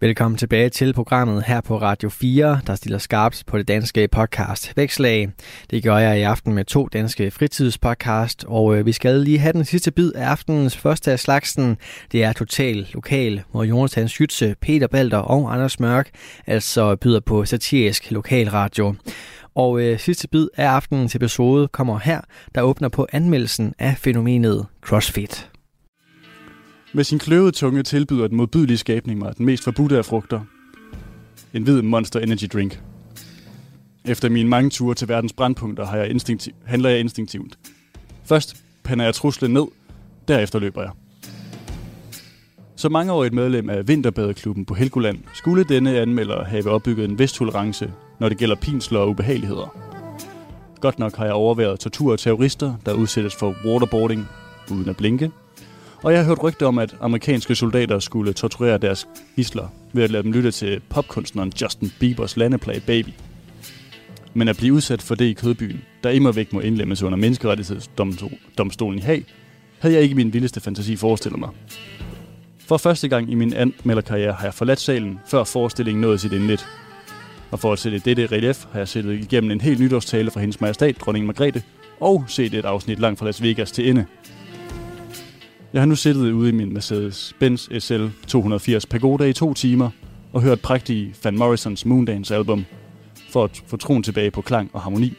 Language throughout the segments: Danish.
Velkommen tilbage til programmet her på Radio 4, der stiller skarpt på det danske podcast Vækslag. Det gør jeg i aften med to danske fritidspodcast, og øh, vi skal lige have den sidste bid af aftenens første af slagsen. Det er Total Lokal, hvor Jonathan Schütze, Peter Balder og Anders Mørk altså byder på satirisk lokalradio. Og øh, sidste bid af aftenens episode kommer her, der åbner på anmeldelsen af fænomenet CrossFit. Med sin kløvede tunge tilbyder den modbydelige skabning mig den mest forbudte af frugter. En hvid Monster Energy Drink. Efter mine mange ture til verdens brandpunkter har jeg instinktiv, handler jeg instinktivt. Først pander jeg truslen ned, derefter løber jeg. Som mangeårigt medlem af Vinterbadeklubben på Helgoland, skulle denne anmelder have opbygget en vis tolerance, når det gælder pinsler og ubehageligheder. Godt nok har jeg overværet tortur af terrorister, der udsættes for waterboarding uden at blinke, og jeg har hørt rygter om, at amerikanske soldater skulle torturere deres gisler ved at lade dem lytte til popkunstneren Justin Biebers landeplage Baby. Men at blive udsat for det i kødbyen, der immer væk må indlemmes under menneskerettighedsdomstolen i Haag, havde jeg ikke min vildeste fantasi forestillet mig. For første gang i min anmelderkarriere har jeg forladt salen, før forestillingen nåede sit indlet. Og for at sætte dette relief har jeg sættet igennem en helt nytårstale fra hendes majestat, dronning Margrethe, og set et afsnit langt fra Las Vegas til ende, jeg har nu siddet ude i min Mercedes-Benz SL 280 Pagoda i to timer og hørt prægtige Van Morrisons Moondance album for at få troen tilbage på klang og harmoni.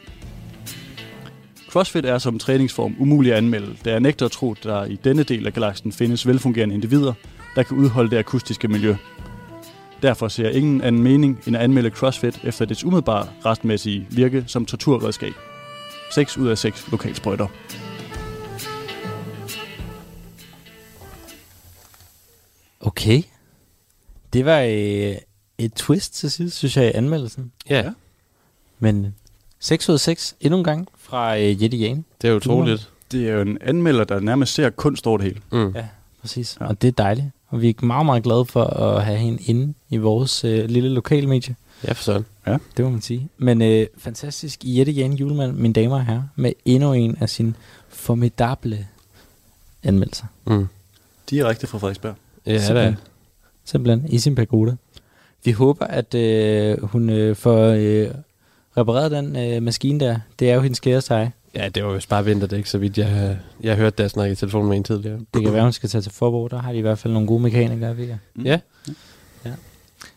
CrossFit er som træningsform umulig at anmelde, da jeg nægter at tro, at der i denne del af galaksen findes velfungerende individer, der kan udholde det akustiske miljø. Derfor ser jeg ingen anden mening end at anmelde CrossFit efter dets umiddelbare restmæssige virke som torturredskab. 6 ud af 6 lokalsprøjter. Okay. Det var øh, et twist til sidst, synes jeg, i anmeldelsen. Ja. ja. Men 6 ud af 6 endnu en gang fra øh, Jette Jane. Det er utroligt. Det er jo en anmelder, der nærmest ser kunst over det hele. Mm. Ja, præcis. Ja. Og det er dejligt. Og vi er meget, meget glade for at have hende inde i vores øh, lille lokalmedie. Ja, for sådan. Ja. Det må man sige. Men øh, fantastisk Jette Jane Julemand, mine damer og herrer, med endnu en af sine formidable anmeldelser. Mm. Direkte fra Frederiksberg. Ja, Simpelthen. det Simpelthen i sin pagoda. Vi håber, at øh, hun øh, får øh, repareret den øh, maskine der. Det er jo hendes kære sig. Ja, det var jo bare vinterdæk, så vidt jeg, jeg hørte det, jeg snakkede i telefonen med en tidligere. Det kan være, hun skal tage til Forborg. Der har de i hvert fald nogle gode mekanikere, ved jeg. Mm. Ja. ja.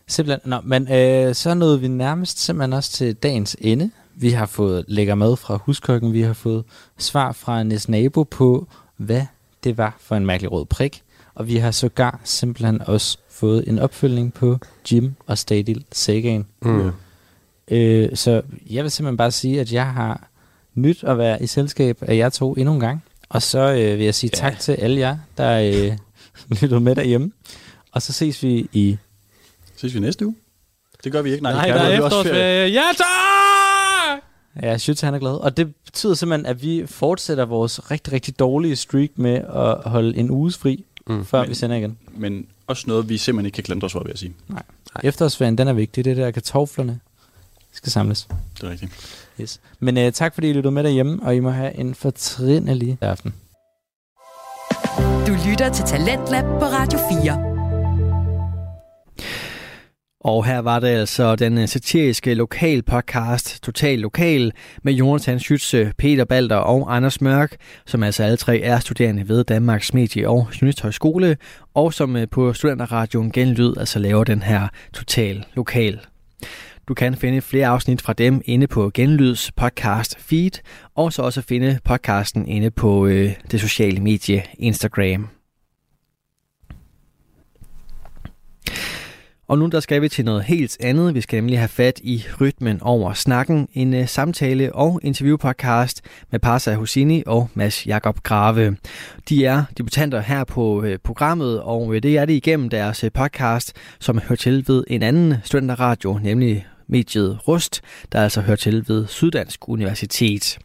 Simpelthen. Nå, men øh, så nåede vi nærmest simpelthen også til dagens ende. Vi har fået lækker mad fra huskøkken. Vi har fået svar fra Næs nabo på, hvad det var for en mærkelig rød prik. Og vi har sågar simpelthen også fået en opfølgning på Jim og Stadil Sagan. Mm. Øh, så jeg vil simpelthen bare sige, at jeg har nyt at være i selskab af jer to endnu en gang. Og så øh, vil jeg sige ja. tak til alle jer, der øh, lytter med derhjemme. Og så ses vi i... Ses vi næste uge? Det gør vi ikke. Nej, Nej der er efterårsferie. Ja, tak! Ja, Schütz han er glad. Og det betyder simpelthen, at vi fortsætter vores rigtig, rigtig dårlige streak med at holde en uges fri mm. før men, vi sender igen. Men også noget, vi simpelthen ikke kan klandre os for, vil jeg sige. Nej. Nej. Efterårsferien, den er vigtig. Det er der kartoflerne skal samles. Det er rigtigt. Yes. Men uh, tak fordi I lyttede med derhjemme, og I må have en fortrinelig aften. Du lytter til Talentlab på Radio 4. Og her var det altså den øh, satiriske lokal podcast Total Lokal med Jonathan Schütze, øh, Peter Balder og Anders Mørk, som altså alle tre er studerende ved Danmarks Medie- og Journalisthøjskole, og som øh, på Studenterradioen Genlyd altså laver den her Total Lokal du kan finde flere afsnit fra dem inde på Genlyds podcast feed, og så også finde podcasten inde på øh, det sociale medie Instagram. Og nu der skal vi til noget helt andet. Vi skal nemlig have fat i rytmen over snakken. En uh, samtale- og interviewpodcast med Parsa Husini og Mads Jakob Grave. De er debutanter her på uh, programmet, og uh, det er det igennem deres uh, podcast, som hører til ved en anden studenterradio, nemlig mediet Rust, der altså hører til ved Syddansk Universitet.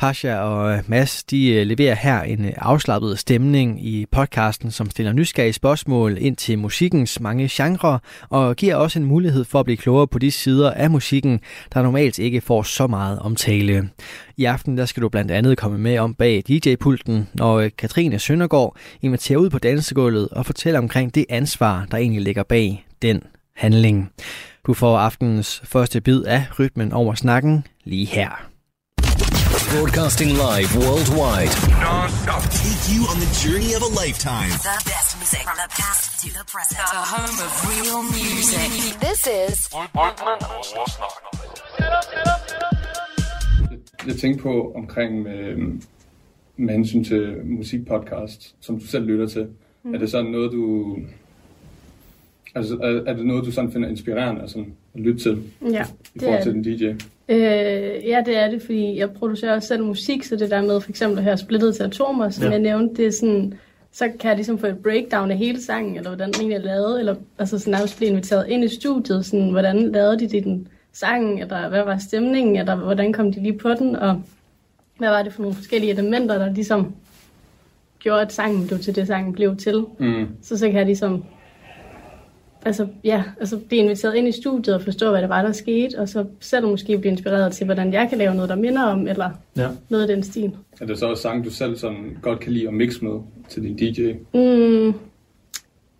Pasha og øh, Mads de øh, leverer her en øh, afslappet stemning i podcasten, som stiller nysgerrige spørgsmål ind til musikkens mange genrer, og giver også en mulighed for at blive klogere på de sider af musikken, der normalt ikke får så meget omtale. I aften der skal du blandt andet komme med om bag DJ-pulten, når Katrine Søndergaard inviterer ud på dansegulvet og fortæller omkring det ansvar, der egentlig ligger bag den handling. Du får aftenens første bid af rytmen over snakken lige her. Broadcasting live worldwide. Non-stop. Take you on the journey of a lifetime. The best music from the past to the present. The home of real music. This is Jeg tænkte på omkring med, med hensyn til musikpodcast, som du selv lytter til. Mm. Er det sådan noget, du... Altså, er, er det noget, du sådan finder inspirerende sådan, at lytte til Ja, i det forhold til det. den DJ? Øh, ja, det er det, fordi jeg producerer også selv musik, så det der med for eksempel at have splittet til atomer, som Ja. ja. jeg nævnte, det er sådan, så kan jeg ligesom få et breakdown af hele sangen, eller hvordan den egentlig er lavet, eller altså sådan nærmest blive inviteret ind i studiet, sådan, hvordan lavede de det, den sang, eller hvad var stemningen, eller hvordan kom de lige på den, og hvad var det for nogle forskellige elementer, der ligesom gjorde, at sangen blev til det, sangen blev til. Mm. Så så kan jeg ligesom altså, ja, altså blive inviteret ind i studiet og forstå, hvad det var, der skete, og så selv måske blive inspireret til, hvordan jeg kan lave noget, der minder om, eller Ja. noget af den stil. Er det så også sang, du selv sådan godt kan lide at mixe med til din DJ? Mm.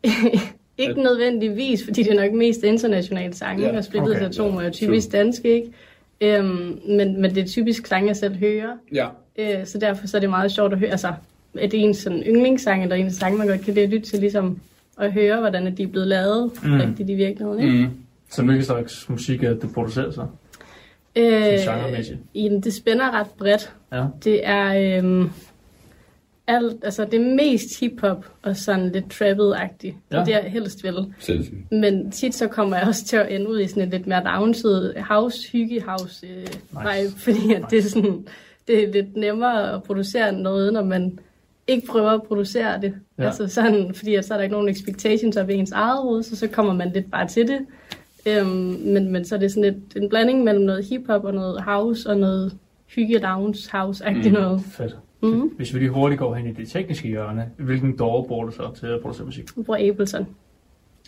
ikke nødvendigvis, fordi det er nok mest internationale sange, Ja, ja, og splittet okay. til atomer er Ja, typisk danske, ikke? Øhm, men, men det er typisk sange, jeg selv hører, Ja. øh, så derfor så er det meget sjovt at høre, altså, er det en sådan yndlingssang, eller en sang, man godt kan lide at lytte til, ligesom at høre, hvordan de er blevet lavet Mm. rigtigt i virkeligheden, ikke? Mm. Så hvilken slags musik er det, du producerer så? Øh, jamen, det spænder ret bredt. Ja. Det er øhm, alt, altså det er mest hiphop og sådan lidt trappet-agtigt. Ja. Ja. Det er jeg helst vil. Sindssygt. Men tit så kommer jeg også til at ende ud i sådan et lidt mere downside house, hygge house øh, nice. vibe, fordi at det er sådan, det er lidt nemmere at producere noget, når man ikke prøver at producere det. Ja. Altså sådan, fordi at så er der ikke nogen expectations op i ens eget hoved, så så kommer man lidt bare til det. Øhm, men, men så er det sådan lidt en blanding mellem noget hiphop og noget house og noget hygge downs house-agtigt Mm. noget. Fedt. Mhm. Hvis vi lige hurtigt går hen i det tekniske hjørne, hvilken DAW bruger du så til at producere musik? Jeg bruger Ableton.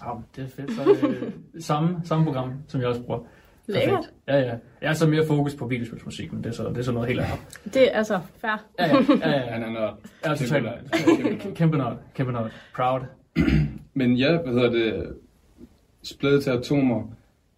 Ja, det er fedt. Så er det samme, samme program, som jeg også bruger. Lækkert. Ja, ja. Jeg er så mere fokus på videospilsmusik, men det er så, det er så noget helt andet. Det er altså fair. Ja, ja, ja. ja, Han ja. er nørd. Jeg er totalt Kæmpe nørd, kæmpe nørd. Proud. Men ja, hvad hedder det? Splittet til atomer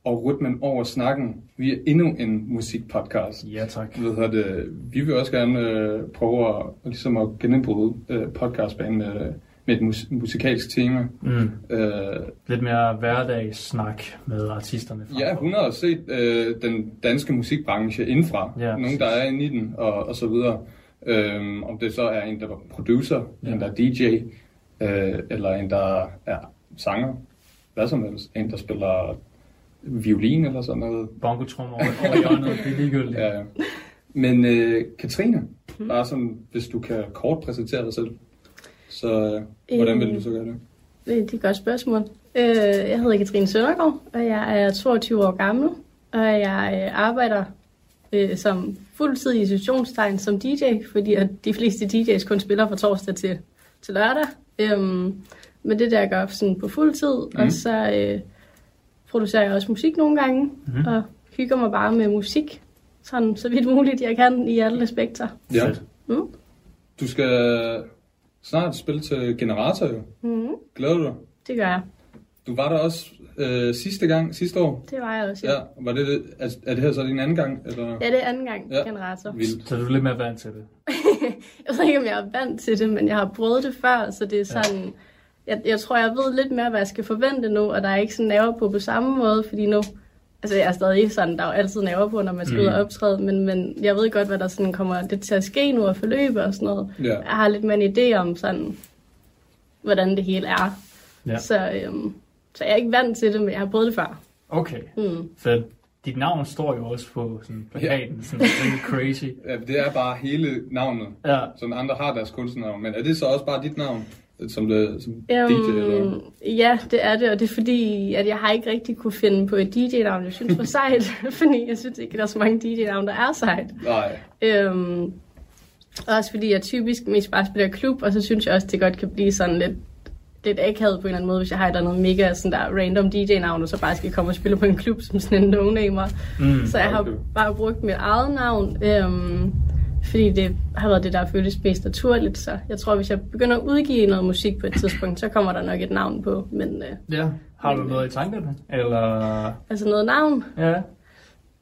og rytmen over snakken. Vi er endnu en musikpodcast. Ja, tak. Hvad hedder det? Vi vil også gerne øh, prøve at, ligesom at genindbryde øh, podcastbanen med, med et mus- musikalsk tema. Mm. Øh, Lidt mere hverdagssnak med artisterne. frem ja, hun har set øh, den danske musikbranche indfra. Ja, Nogen, præcis. der er inde i den, og, og så videre. Øhm, om det så er en, der er producer, Ja. ja. en, der er DJ, øh, eller en, der er sanger, hvad som helst. En, der spiller violin eller sådan noget. Bongotrummer over, hjørnet, det er ligegyldigt. Ja. Men øh, Katrine, bare sådan, hvis du kan kort præsentere dig selv, så øh, hvordan vil du så gøre det? Det det er et godt spørgsmål. Øh, jeg hedder Katrine Søndergaard, og jeg er 22 år gammel, og jeg øh, arbejder øh, som fuldtid i situationstegn som DJ, fordi at de fleste DJ's kun spiller fra torsdag til, til lørdag. Øhm, men det der jeg gør sådan på fuld tid, mm. og så øh, producerer jeg også musik nogle gange, Mhm. mm. og hygger mig bare med musik, sådan så vidt muligt jeg kan i alle aspekter. Ja. Mm. Du skal snart spille til Generator, jo. Mm. Glæder du dig? Det gør jeg. Du var der også øh, sidste gang, sidste år. Det var jeg også. Ja, var det, er, er det her så din anden gang? Eller? ja det er anden gang, Ja. generator. Vildt. Så du er lidt mere vant til det. Jeg ved ikke, om jeg er vant til det, men jeg har prøvet det før, så det er sådan... Jeg, jeg tror, jeg ved lidt mere, hvad jeg skal forvente nu, og der er ikke sådan nerver på på samme måde, fordi nu... Altså, jeg er stadig sådan, der er jo altid nerver på, når man skal Mm. ud og optræde, men, men jeg ved godt, hvad der sådan kommer det til at ske nu og forløbe og sådan noget. Ja. Jeg har lidt mere en idé om sådan, hvordan det hele er. Ja. Så, øhm, så jeg er ikke vant til det, men jeg har prøvet det før. Okay. Mm. Fedt. Dit navn står jo også på sådan plakaten, sådan rigtig crazy. ja, det er bare hele navnet. Ja, Sådan andre har deres kunstnernavn, men er det så også bare dit navn? Som, det, som DJ, Øhm, eller? ja, det er det, og det er fordi, at jeg har ikke rigtig kunne finde på et DJ-navn, jeg synes var sejt, fordi jeg synes ikke, der er så mange DJ-navn, der er sejt. Nej. Øhm, Også fordi jeg typisk mest bare spiller klub, og så synes jeg også, det godt kan blive sådan lidt, lidt akavet på en eller anden måde, hvis jeg har et eller andet mega sådan der random DJ-navn, og så bare skal komme og spille på en klub som sådan en no-namer. Mm, så jeg har bare brugt mit eget navn, øhm, fordi det har været det, der føltes mest naturligt. Så jeg tror, hvis jeg begynder at udgive noget musik på et tidspunkt, så kommer der nok et navn på. Men, øh, Ja. Har du noget i tankerne? Eller... altså noget navn Ja.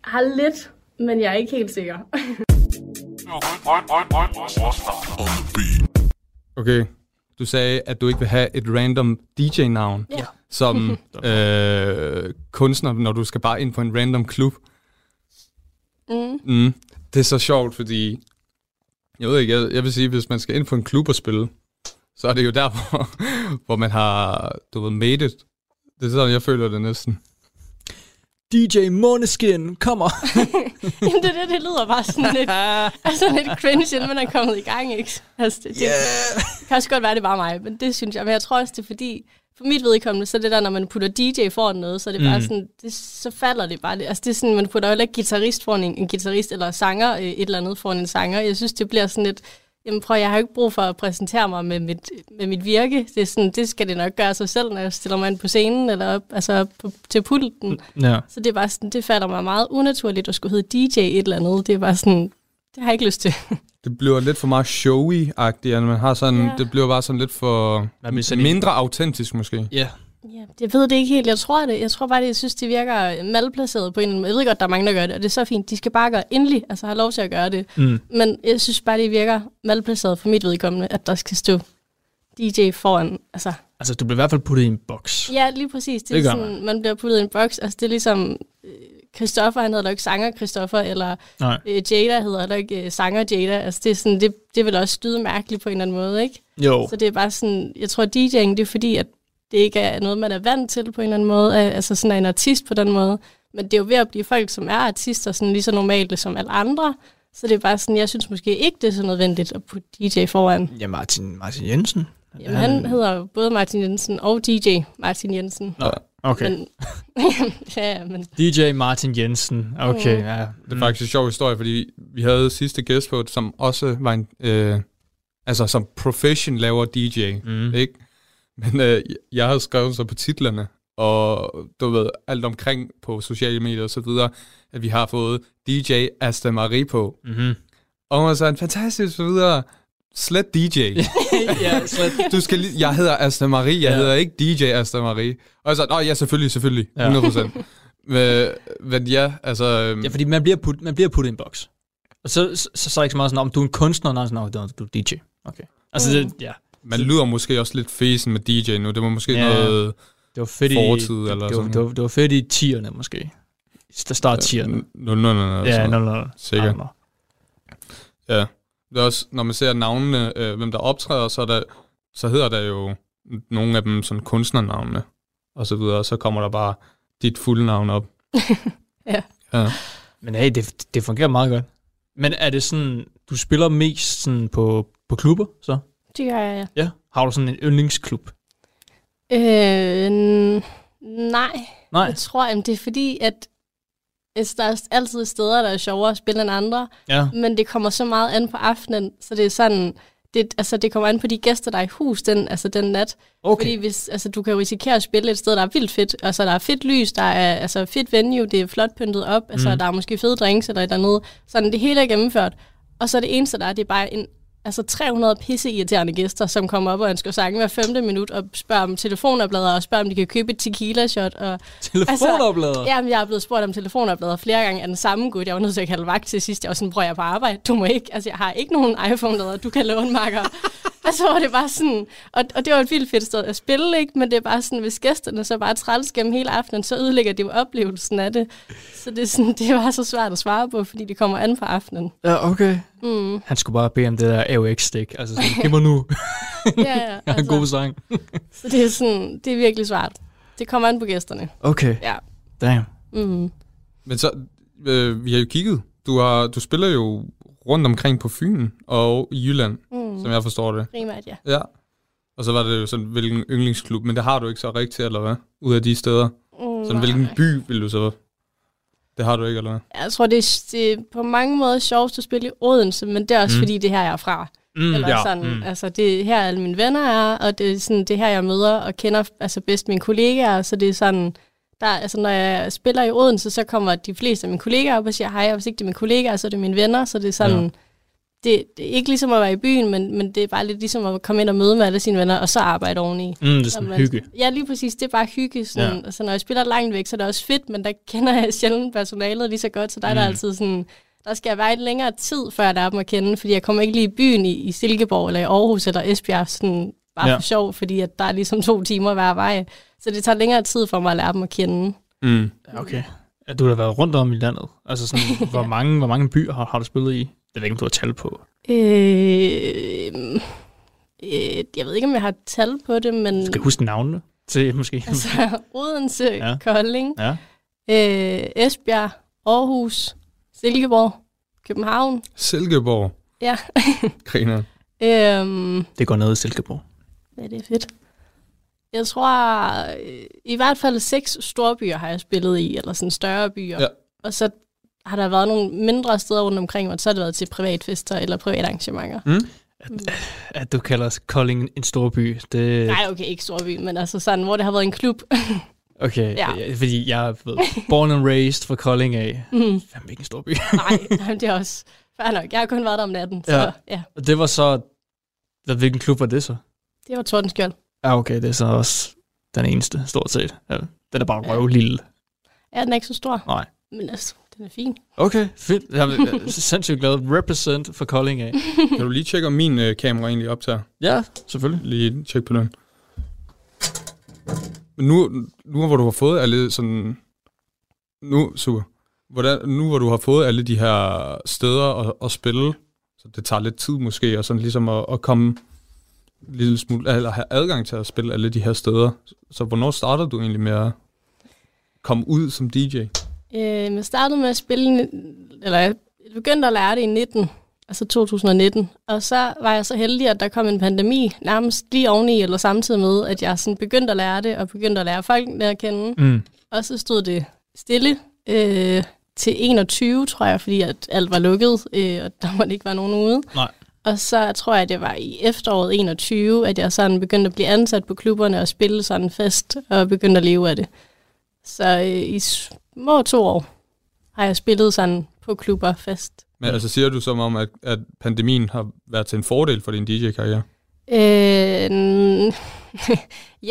har lidt, men jeg er ikke helt sikker. Okay, du sagde, at du ikke vil have et random DJ-navn Ja. som øh, kunstner, når du skal bare ind på en random klub. Mm. Mm. Det er så sjovt, fordi... Jeg ved ikke, jeg, jeg vil sige, hvis man skal ind på en klub og spille, så er det jo der, hvor, hvor man har, du ved, made it. Det er sådan, jeg føler det næsten. DJ Måneskin kommer. Jamen, det, det, det lyder bare sådan lidt, altså lidt cringe, inden man er kommet i gang, ikke? Altså, det, det, det kan også godt være, det bare mig, men det synes jeg. Men jeg tror også, det er fordi, for mit vedkommende, så er det der, når man putter DJ foran noget, så er det bare Mm. sådan, det, så falder det bare. Altså, det er sådan, man putter jo ikke guitarist foran en, en guitarist, eller sanger øh, et eller andet foran en sanger. Jeg synes, det bliver sådan lidt, jamen prøv, jeg har jo ikke brug for at præsentere mig med mit, med mit virke. Det, er sådan, det skal det nok gøre sig selv, når jeg stiller mig ind på scenen, eller op, altså op på, til pulten. Ja. Så det er bare sådan, det falder mig meget unaturligt at skulle hedde DJ et eller andet. Det er bare sådan, det har jeg ikke lyst til. Det bliver lidt for meget showy-agtigt, man har sådan, Ja. det bliver bare sådan lidt for sådan en- mindre autentisk måske. Ja. Ja, jeg ved det ikke helt. Jeg tror det. Jeg tror bare, det, jeg synes, det virker malplaceret på en eller anden måde. Jeg ved godt, der er mange, der gør det, og det er så fint. De skal bare gøre endelig, altså have lov til at gøre det. Mm. Men jeg synes bare, det virker malplaceret for mit vedkommende, at der skal stå DJ foran. Altså, Altså, du bliver i hvert fald puttet i en boks. ja, lige præcis. Det, Det det gør er sådan, man bliver puttet i en boks. Altså, det er ligesom øh, Christoffer, han hedder ikke sanger Christoffer, eller Nej. øh, Jada hedder ikke øh, sanger Jada. Altså, det, er sådan, det, det vil også lyde mærkeligt på en eller anden måde, ikke? Jo. Så det er bare sådan, jeg tror, DJ'ing, det er fordi, at det ikke er noget, man er vant til på en eller anden måde, af- altså sådan er en artist på den måde. Men det er jo ved at blive folk, som er artister, sådan lige så normale som alle andre. Så det er bare sådan, jeg synes måske ikke, det er så nødvendigt at putte DJ foran. Ja, Martin, Martin Jensen. Jamen, han hedder både Martin Jensen og DJ Martin Jensen. Nå, okay. Men, ja, men DJ Martin Jensen. Okay, Mm. ja. Det er faktisk en sjov historie, fordi vi havde sidste gæst på, som også var en, øh, altså som profession laver DJ, Mm. ikke? Men øh, jeg havde skrevet så på titlerne, og du ved, alt omkring på sociale medier og så videre, at vi har fået DJ Asta Marie på. Mm-hmm. Og var sådan, fantastisk, så videre. Slet DJ. ja, slet. Du skal lige, jeg hedder Asta Marie, jeg Ja. hedder ikke DJ Asta Marie. Og jeg sagde, ja, selvfølgelig, selvfølgelig, Ja. 100%. men, men ja, altså... øhm, Ja, fordi man bliver, put, man bliver puttet i en boks. Og så, så, så, så er det ikke så meget sådan, om du er en kunstner, nej, sådan, "Nå, du er- DJ. Okay. Altså, Mm. det, ja. Man lyder måske også lidt fesen med DJ nu. Det var måske Ja. noget Det var fedt i, fortid eller det, var, sådan. det, var, det var fedt i 10'erne måske. Der start 10'erne. No, no, no, no, Ja, no, no, no. Sikkert. Ja. Det er også, når man ser navnene, øh, hvem der optræder, så, er der, så hedder der jo nogle af dem sådan kunstnernavne og så videre, og så kommer der bare dit fulde navn op. Ja. Ja. Men hey, det, det fungerer meget godt. Men er det sådan, du spiller mest sådan på, på klubber, så? det gør jeg, ja. Ja. Har du sådan en yndlingsklub? Øh, nej. Nej. Jeg tror, jamen, det er fordi, at der er altid steder, der er sjovere at spille end andre. Ja. Men det kommer så meget an på aftenen, så det er sådan, det, altså, det kommer an på de gæster, der er i hus den, altså, den nat. Okay. Fordi hvis, altså, du kan jo risikere at spille et sted, der er vildt fedt. Altså, der er fedt lys, der er altså, fedt venue, det er flot pyntet op, altså, Mm. der er måske fede drinks eller et eller andet. Sådan, det hele er gennemført. Og så det eneste, der er, det er bare en, altså 300 pisseirriterende gæster, som kommer op og ønsker sange hver femte minut, og spørger om telefonoplader, og spørger, om de kan købe et tequila-shot. Og, Telefonoplader? Altså, jamen, jeg er blevet spurgt om telefonoplader flere gange af den samme gut. Jeg var nødt til at kalde vagt til sidst. Jeg var sådan, prøv jeg på arbejde. Du må ikke, altså jeg har ikke nogen iPhone-lader, du kan låne makker. og så var det bare sådan, og, og det var et vildt fedt sted at spille, ikke? Men det er bare sådan, hvis gæsterne så bare træls gennem hele aftenen, så ødelægger det jo oplevelsen af det. Så det er, sådan, det var så svært at svare på, fordi det kommer an på aftenen. Ja, okay. Mm. Han skulle bare bede om det der AUX-stik. Altså sådan, giv mig nu. Ja, ja, har en altså. god sang. Så det er, sådan, det er virkelig svært. Det kommer an på gæsterne. Okay. Ja. Damn. Mm. Men så, øh, vi har jo kigget. Du, har, du spiller jo rundt omkring på Fyn og i Jylland, Mm. som jeg forstår det. Primært, ja. Ja. Og så var det jo sådan, hvilken yndlingsklub, men det har du ikke så rigtigt, eller hvad? Ud af de steder. Mm, sådan, hvilken by vil du så? Det har du ikke, eller hvad? Jeg tror, det er, det er på mange måder sjovest at spille i Odense, men det er også Mm. fordi, det er her, jeg er fra. Mm, Eller ja, sådan, mm. altså det er her alle mine venner er, og det er sådan, det er her, jeg møder og kender altså bedst mine kollegaer, så det er sådan, der, altså når jeg spiller i Odense, så kommer de fleste af mine kollegaer op og siger hej, og hvis ikke det er mine kollegaer, så er det mine venner, så det er sådan, Ja. det, det er ikke ligesom at være i byen, men, men det er bare lidt ligesom at komme ind og møde med alle sine venner, og så arbejde oveni. Mm, det er sådan man- hygge. Ja, lige præcis, det er bare hygge. Sådan, Ja. altså, når jeg spiller langt væk, så er det også fedt, men der kender jeg sjældent personalet lige så godt, så der er der Mm. altid sådan, der skal jeg være lidt længere tid, før jeg lærer dem at kende, fordi jeg kommer ikke lige i byen i, i Silkeborg, eller i Aarhus, eller Esbjerg, sådan bare Ja. for sjov, fordi at der er ligesom to timer hver vej. Så det tager længere tid for mig at lære dem at kende. Mm. Okay. Ja, du har været rundt om i landet. Altså sådan, hvor, mange, hvor mange byer har, har du spillet i? Det ved jeg ikke, om du har tal på. Øh, øh, jeg ved ikke, om jeg har tal på det, men... Du skal huske navnene til måske. Altså, Odense, ja. Kolding, Ja. øh, Esbjerg, Aarhus, Silkeborg, København. Silkeborg. Ja. Griner. øhm, Det går ned i Silkeborg. Ja, det er fedt. Jeg tror, øh, i hvert fald seks store byer har jeg spillet i, eller sådan større byer. Ja. Og så har der været nogle mindre steder rundt omkring, hvor så har det været til privatfester eller private arrangementer. Mm. At du kalder Kolding en stor by, det... Nej, okay, ikke stor by, men altså sådan, hvor det har været en klub. Okay, Ja. ja. fordi jeg er born and raised fra Kolding af. Mhm. Fandme ikke en stor by. Nej, nej, det er også fair nok. Jeg har kun været der om natten, så Ja. ja, ja Og det var så... Hvad, hvilken klub var det så? Det var Tordenskjold. Ja, okay, det er så også den eneste, stort set. Ja, den er bare røv lille. Ja, den er ikke så stor, Nej. men altså, den er fin. Okay, fedt. Jeg er sindssygt glad. Represent for Kolding af. Kan du lige tjekke, om min øh, kamera egentlig optager? Ja, selvfølgelig. Lige tjek på den. Men nu, nu hvor du har fået alle sådan... Nu, super. Hvordan, nu hvor du har fået alle de her steder at, at spille, så det tager lidt tid måske, og sådan ligesom at, at komme lille smule, eller have adgang til at spille alle de her steder. Så hvornår startede du egentlig med at komme ud som DJ? Øh, jeg startede med at spille, eller jeg begyndte at lære det i 19, altså 2019. Og så var jeg så heldig, at der kom en pandemi nærmest lige oveni, eller samtidig med, at jeg sådan begyndte at lære det, og begyndte at lære folk at kende. Mm. Og så stod det stille øh, til 21, tror jeg, fordi at alt var lukket, øh, og der måtte ikke være nogen ude. Nej. Og så tror jeg, det var i efteråret 21, at jeg sådan begyndte at blive ansat på klubberne og spille sådan fest, og begyndte at leve af det. Så øh, i små to år har jeg spillet sådan på klubber fast. Men altså siger du som om, at, at pandemien har været til en fordel for din DJ-karriere? Øh,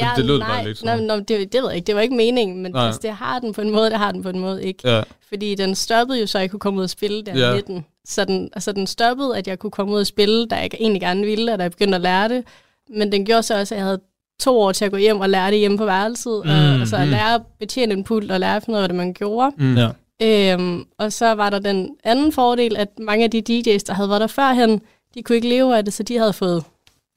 ja, Det lød nej, bare lidt sådan. nej, det, det ved jeg ikke. Det var ikke meningen, men Nej. altså, det har den på en måde, det har den på en måde ikke. Ja. Fordi den stoppede jo, så jeg kunne komme ud og spille der Ja. i 19. Så den, altså, den stoppede, at jeg kunne komme ud og spille, da jeg egentlig gerne ville, og da jeg begyndte at lære det. Men den gjorde så også, at jeg havde to år til at gå hjem og lære det hjemme på værelset. Mm, og Mm, altså at mm. lære at betjene en pult og lære at finde ud af, hvad det man gjorde. Mm. Ja. Øhm, og så var der den anden fordel, at mange af de DJ's, der havde været der førhen, de kunne ikke leve af det, så de havde fået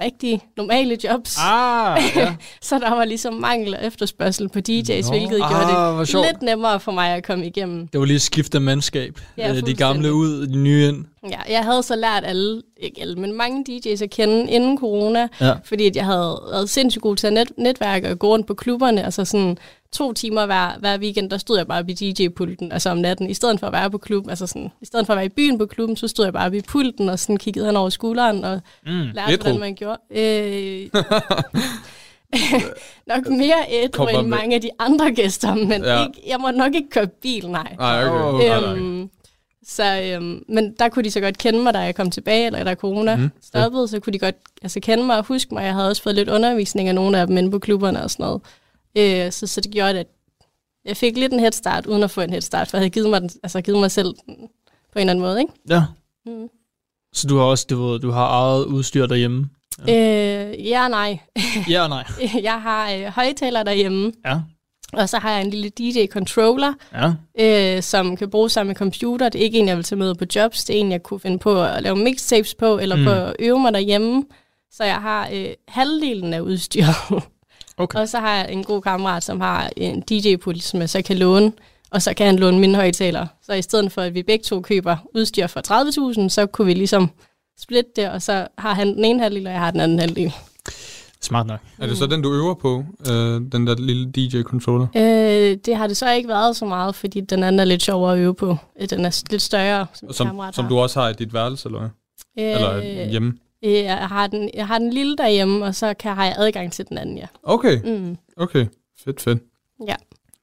rigtig normale jobs. Ah, ja. så der var ligesom mangel og efterspørgsel på DJ's, Nå. hvilket Ah, gjorde det sjovt. lidt nemmere for mig at komme igennem. Det var lige et skift af mandskab. Ja, Øh, de gamle ud, de nye ind. Ja, jeg havde så lært alle, ikke alle, men mange DJ's at kende inden corona, Ja. fordi at jeg havde været sindssygt god til at net, netværke og gå rundt på klubberne, altså sådan to timer hver, hver weekend, der stod jeg bare ved DJ-pulten, altså om natten, i stedet for at være på klubben, altså sådan, i stedet for at være i byen på klubben, så stod jeg bare ved pulten og sådan kiggede han over skulderen og Mm. lærte, Ædru. hvordan man gjorde. Øh, nok mere ædru end med. mange af de andre gæster, men Ja. ikke, jeg må nok ikke køre bil, nej. Nej, okay. Nej, nej. Øhm, så, øhm, men der kunne de så godt kende mig, da jeg kom tilbage, eller da corona mm. stoppede, så kunne de godt altså, kende mig og huske mig. Jeg havde også fået lidt undervisning af nogle af dem inde på klubberne og sådan noget. Øh, så, så det gjorde, at jeg fik lidt en head start, uden at få en head start, for jeg havde givet mig, den, altså, givet mig selv den på en eller anden måde. Ikke? Ja. Mm. Så du har også, du, du har eget udstyr derhjemme? Ja. Øh, ja nej. Ja og nej. jeg har øh, højtaler derhjemme, Ja. og så har jeg en lille DJ-controller, Ja. øh, som kan bruges sammen med computer. Det er ikke en, jeg vil tage med på jobs. Det er en, jeg kunne finde på at lave mixtapes på, eller mm. på at øve mig derhjemme. Så jeg har øh, halvdelen af udstyret. Okay. og så har jeg en god kammerat, som har en DJ-pult, som jeg så kan låne. Og så kan han låne mine højtaler. Så i stedet for, at vi begge to køber udstyr for 30.000, så kunne vi ligesom splitte det, og så har han den ene halvdel, og jeg har den anden halvdel. Smart nok. Er det så den, du øver på, øh, den der lille DJ-controller? Øh, det har det så ikke været så meget, fordi den anden er lidt sjovere at øve på. Øh, Den er lidt større, som, Som, kammerat som du også har i dit værelse, eller hvad? Øh, Eller hjemme? Øh, Jeg har, den, jeg har den lille derhjemme, og så kan, har jeg adgang til den anden, ja. Okay, Mm. okay. Fedt, fedt. Ja.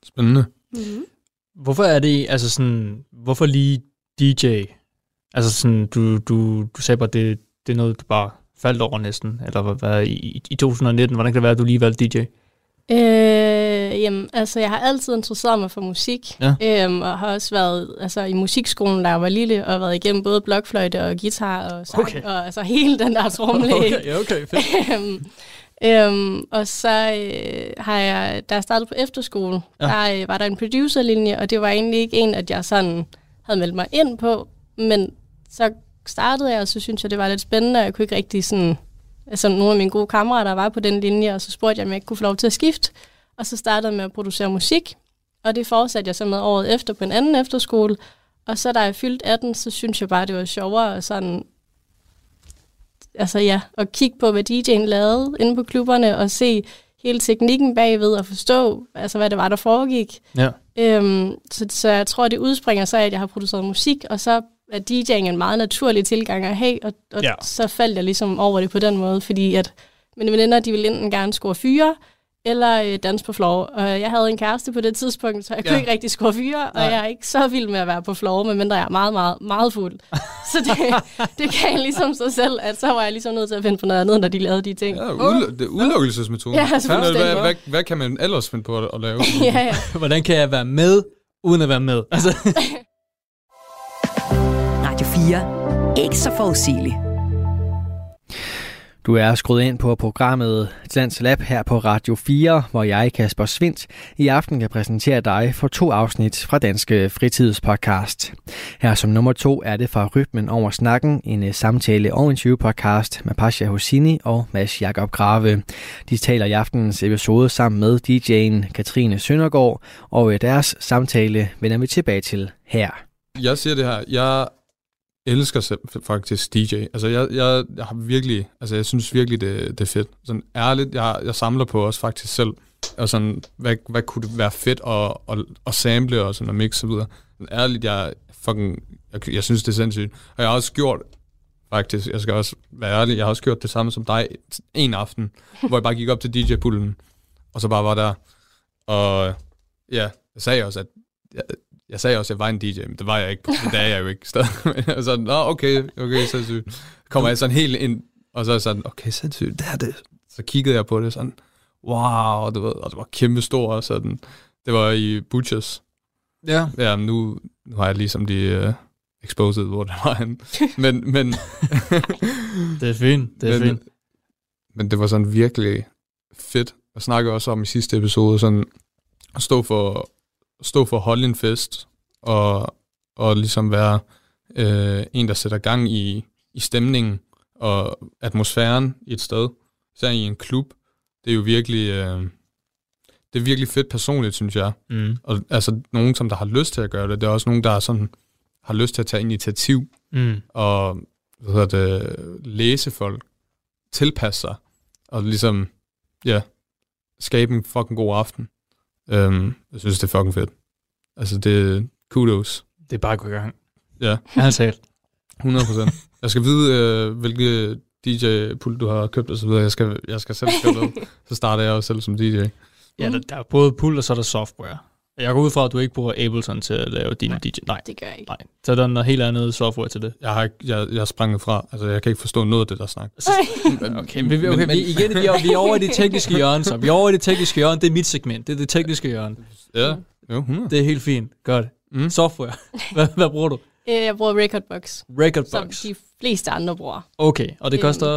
Spændende. Mm-hmm. Hvorfor er det, altså sådan, hvorfor lige DJ? Altså sådan, du, du, du sagde bare, det, det er noget, du bare faldt over næsten, eller hvad, hvad i, i 2019, hvordan kan det være, at du lige valgte DJ? Øh, jamen, altså, jeg har altid interesseret mig for musik, Ja. øhm, og har også været altså, i musikskolen, da jeg var lille, og været igennem både blokfløjte og guitar og sang, Okay. og altså hele den der tromle. Okay, okay, fedt. øhm, øhm, og så øh, har jeg, da jeg startede på efterskole, Ja. ja. der øh, var der en producerlinje, og det var egentlig ikke en, at jeg sådan havde meldt mig ind på, men så startede jeg, og så synes jeg, det var lidt spændende, og jeg kunne ikke rigtig sådan... Altså, nogle af mine gode kammerater var på den linje, og så spurgte jeg, om jeg ikke kunne få lov til at skifte. Og så startede jeg med at producere musik, og det fortsatte jeg så med året efter på en anden efterskole. Og så da jeg fyldte 18, så synes jeg bare, det var sjovere at sådan altså ja, at kigge på, hvad DJ'en lavede inde på klubberne, og se hele teknikken bagved, og forstå, altså, hvad det var, der foregik. Ja. Øhm, så, så jeg tror, det udspringer så af, at jeg har produceret musik, og så er DJ'ing en meget naturlig tilgang at have, og, og Ja. så faldt jeg ligesom over det på den måde, fordi at mine veninder, de ville enten gerne score fyre, eller øh, danse på floor. Og jeg havde en kæreste på det tidspunkt, så jeg kunne Ja. ikke rigtig score fyre, og jeg er ikke så vild med at være på floor, medmindre jeg er meget, meget, meget fuld. så det, det kan ligesom sig selv, at så var jeg ligesom nødt til at finde på noget andet, når de lavede de ting. Ja, udl- det er udelukkelsesmetoden. Ja, altså hvad, hvad, hvad, hvad kan man ellers finde på at, at lave? ja, ja. Hvordan kan jeg være med, uden at være med? Altså, 4. Ikke så forudsigeligt. Du er skruet ind på programmet Talents Lab her på Radio 4, hvor jeg, Kasper Svindt, i aften kan præsentere dig for to afsnit fra Danske Fritidspodcast. Her som nummer to er det fra Rytmen over snakken, en øh, samtale- og interview-podcast med Pasha Hosini og Mads Jakob Grave. De taler i aftenens episode sammen med DJ'en Katrine Søndergaard, og øh, deres samtale vender vi tilbage til her. Jeg siger det her, jeg elsker selv faktisk DJ. Altså, jeg, jeg, jeg har virkelig, altså, jeg synes virkelig, det, det er fedt. Sådan ærligt, jeg, jeg samler på også faktisk selv. Og sådan, hvad, hvad kunne det være fedt at, at, at sample og sådan og mixe og så videre. Men ærligt, jeg fucking, jeg, jeg synes, det er sindssygt. Og jeg har også gjort, faktisk, jeg skal også være ærlig, jeg har også gjort det samme som dig en aften, hvor jeg bare gik op til DJ-pulten, og så bare var der. Og ja, jeg sagde også, at jeg, jeg sagde også, at jeg var en DJ, men det var jeg ikke. Det er jeg jo ikke stadig. Var sådan, nå, okay, okay, sindssygt. Så kommer jeg sådan helt ind, og så er jeg sådan, okay, sindssygt, det er det. Så kiggede jeg på det sådan, wow, du ved, og det var kæmpe stor, og sådan. Det var i Butchers. ja. Ja, nu, nu har jeg ligesom de uh, exposed, hvor det var han. Men, men, Det er fint, det er men, fint. men det var sådan virkelig fedt. Jeg snakkede også om i sidste episode, sådan at stå for, stå for at holde en fest, og, og ligesom være øh, en, der sætter gang i, i stemningen og atmosfæren i et sted. Så i en klub, det er jo virkelig, øh, det er virkelig fedt personligt, synes jeg. Mm. Og altså nogen, som der har lyst til at gøre det, det er også nogen, der er sådan, har lyst til at tage initiativ Mm. og hvad hedder det, læse folk, tilpasse sig, og ligesom, ja, skabe en fucking god aften. Um, jeg synes, det er fucking fedt. Altså, det er kudos. Det er bare at gå i gang. Ja, talt. 100 procent. Jeg skal vide, øh, hvilke DJ-pult du har købt og så videre. Jeg skal, jeg skal selv skrive noget. Så starter jeg også selv som DJ. Ja, der, der er både pult, og så er der software. Jeg går ud fra, at du ikke bruger Ableton til at lave din DJ. Nej, Det gør jeg ikke. nej. Så er der noget helt andet software til det. Jeg har, ikke, jeg, jeg har spranget fra. Altså, jeg kan ikke forstå noget af det, der snakker. Okay, men, okay, vi, igen, vi er, vi er over i det tekniske hjørne, så vi er over i det tekniske hjørne. Det er mit segment. Det er det tekniske hjørne. Ja, jo, 100. Det er helt fint. Godt. Mm. Software. Hvad, hvad bruger du? Øh, Jeg bruger Recordbox, som Recordbox. de fleste andre bruger. Okay, og det Øhm. koster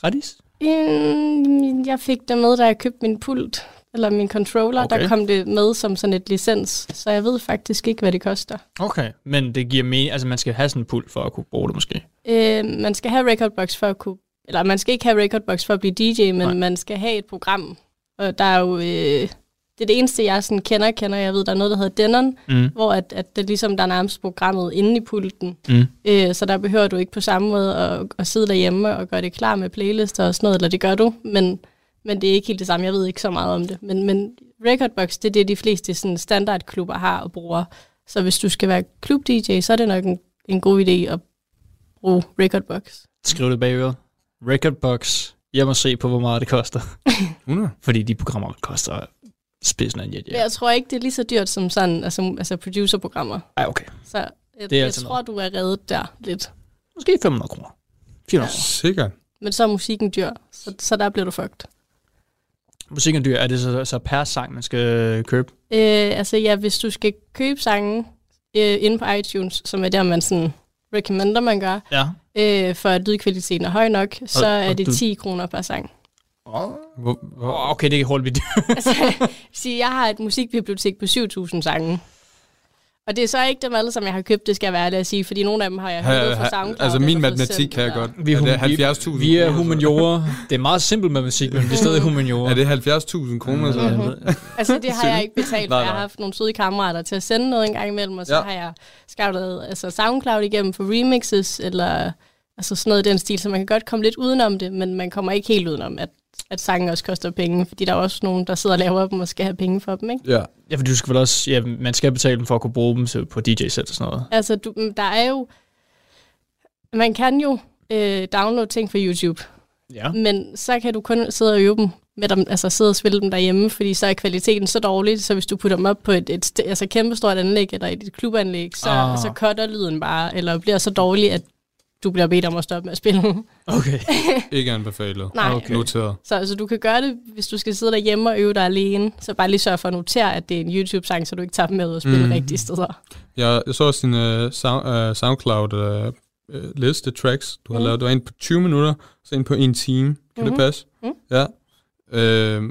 gratis? Øh, Jeg fik det med, da jeg købte min pult, eller min controller. Okay. Der kom det med som sådan et licens, så jeg ved faktisk ikke, hvad det koster. Okay, men det giver mening, altså man skal have sådan en pult for at kunne bruge det måske. Øh, man skal have Recordbox for at kunne... Eller man skal ikke have Recordbox for at blive DJ, men. Nej. man skal have et program. Og der er jo... Øh, det er det eneste, jeg sådan kender, kender. Jeg ved, der er noget, der hedder Denon, Mm. hvor at, at det ligesom, der er nærmest programmet inde i pulten. Mm. Øh, så der behøver du ikke på samme måde at, at sidde derhjemme og gøre det klar med playlister og sådan noget, eller det gør du, men, men det er ikke helt det samme. Jeg ved ikke så meget om det. Men, men Recordbox, det er det, de fleste sådan standardklubber har og bruger. Så hvis du skal være klub-DJ, så er det nok en, en god idé at bruge Recordbox. Skriv det bagøret. Recordbox. Jeg må se på, hvor meget det koster. 100. Fordi de programmer koster spidsen af en jet. Ja. Jeg tror ikke, det er lige så dyrt som sådan, altså, altså producerprogrammer. Ej, okay. Så jeg, Det er jeg tror, du er reddet der lidt. Måske 500 kroner. 400 kroner. Sikkert. Men så er musikken dyr, så, så der bliver du fucked. Musikken er dyr. Er det så, så per sang, man skal købe? Øh, altså ja, hvis du skal købe sangen øh, inde på iTunes, som er der, man sådan recommender, man gør, Ja. øh, for at lydkvaliteten er høj nok, så Og- er og det du- 10 kroner per sang. Hvor, Okay, det er hurtigt. altså, sige, jeg har et musikbibliotek på 7.000 sange. Og det er så ikke dem alle, som jeg har købt, det skal jeg være ærlig at sige, fordi nogle af dem har jeg hørt fra SoundCloud. altså min matematik kan jeg godt. Vi er, er det hum- vi- 70.000 Vi er humaniorer. Det er meget simpelt med musik, men det er stadig humaniorer. Er det 70.000 kroner? Så? Mhm. Altså det har jeg ikke betalt, for jeg har haft nogle søde kammerater til at sende noget en gang imellem, og så Ja. ja. har jeg scoutet altså SoundCloud igennem for remixes, eller altså sådan noget i den stil, så man kan godt komme lidt udenom det, men man kommer ikke helt udenom, at, at sangen også koster penge, fordi der er også nogen, der sidder og laver dem og skal have penge for dem, ikke? Ja. Ja, for du skal vel også, ja, man skal betale dem for at kunne bruge dem til- på DJ-sæt og sådan noget. Altså, du, mm, der er jo... Man kan jo øh, downloade ting fra YouTube, Ja. men så kan du kun sidde og øve dem med dem, altså sidde og spille dem derhjemme, fordi så er kvaliteten så dårlig, så hvis du putter dem op på et, et altså kæmpestort anlæg eller et klubanlæg, så, ah. så cutter lyden bare, eller bliver så dårlig, at du bliver bedt om at stoppe med at spille. Okay. Ikke anbefalet. Nej. Okay. Noteret. Så altså, du kan gøre det, hvis du skal sidde derhjemme og øve dig alene, så bare lige sørg for at notere, at det er en YouTube-sang, så du ikke tager dem med og spille Mm. mm. rigtige steder. Jeg, jeg så også din uh, sound, uh, SoundCloud uh, uh, liste tracks, du har Mhm. lavet. Du var inde på 20 minutter, så ind på en time. Kan Mhm. det passe? Mhm. Ja. Øh,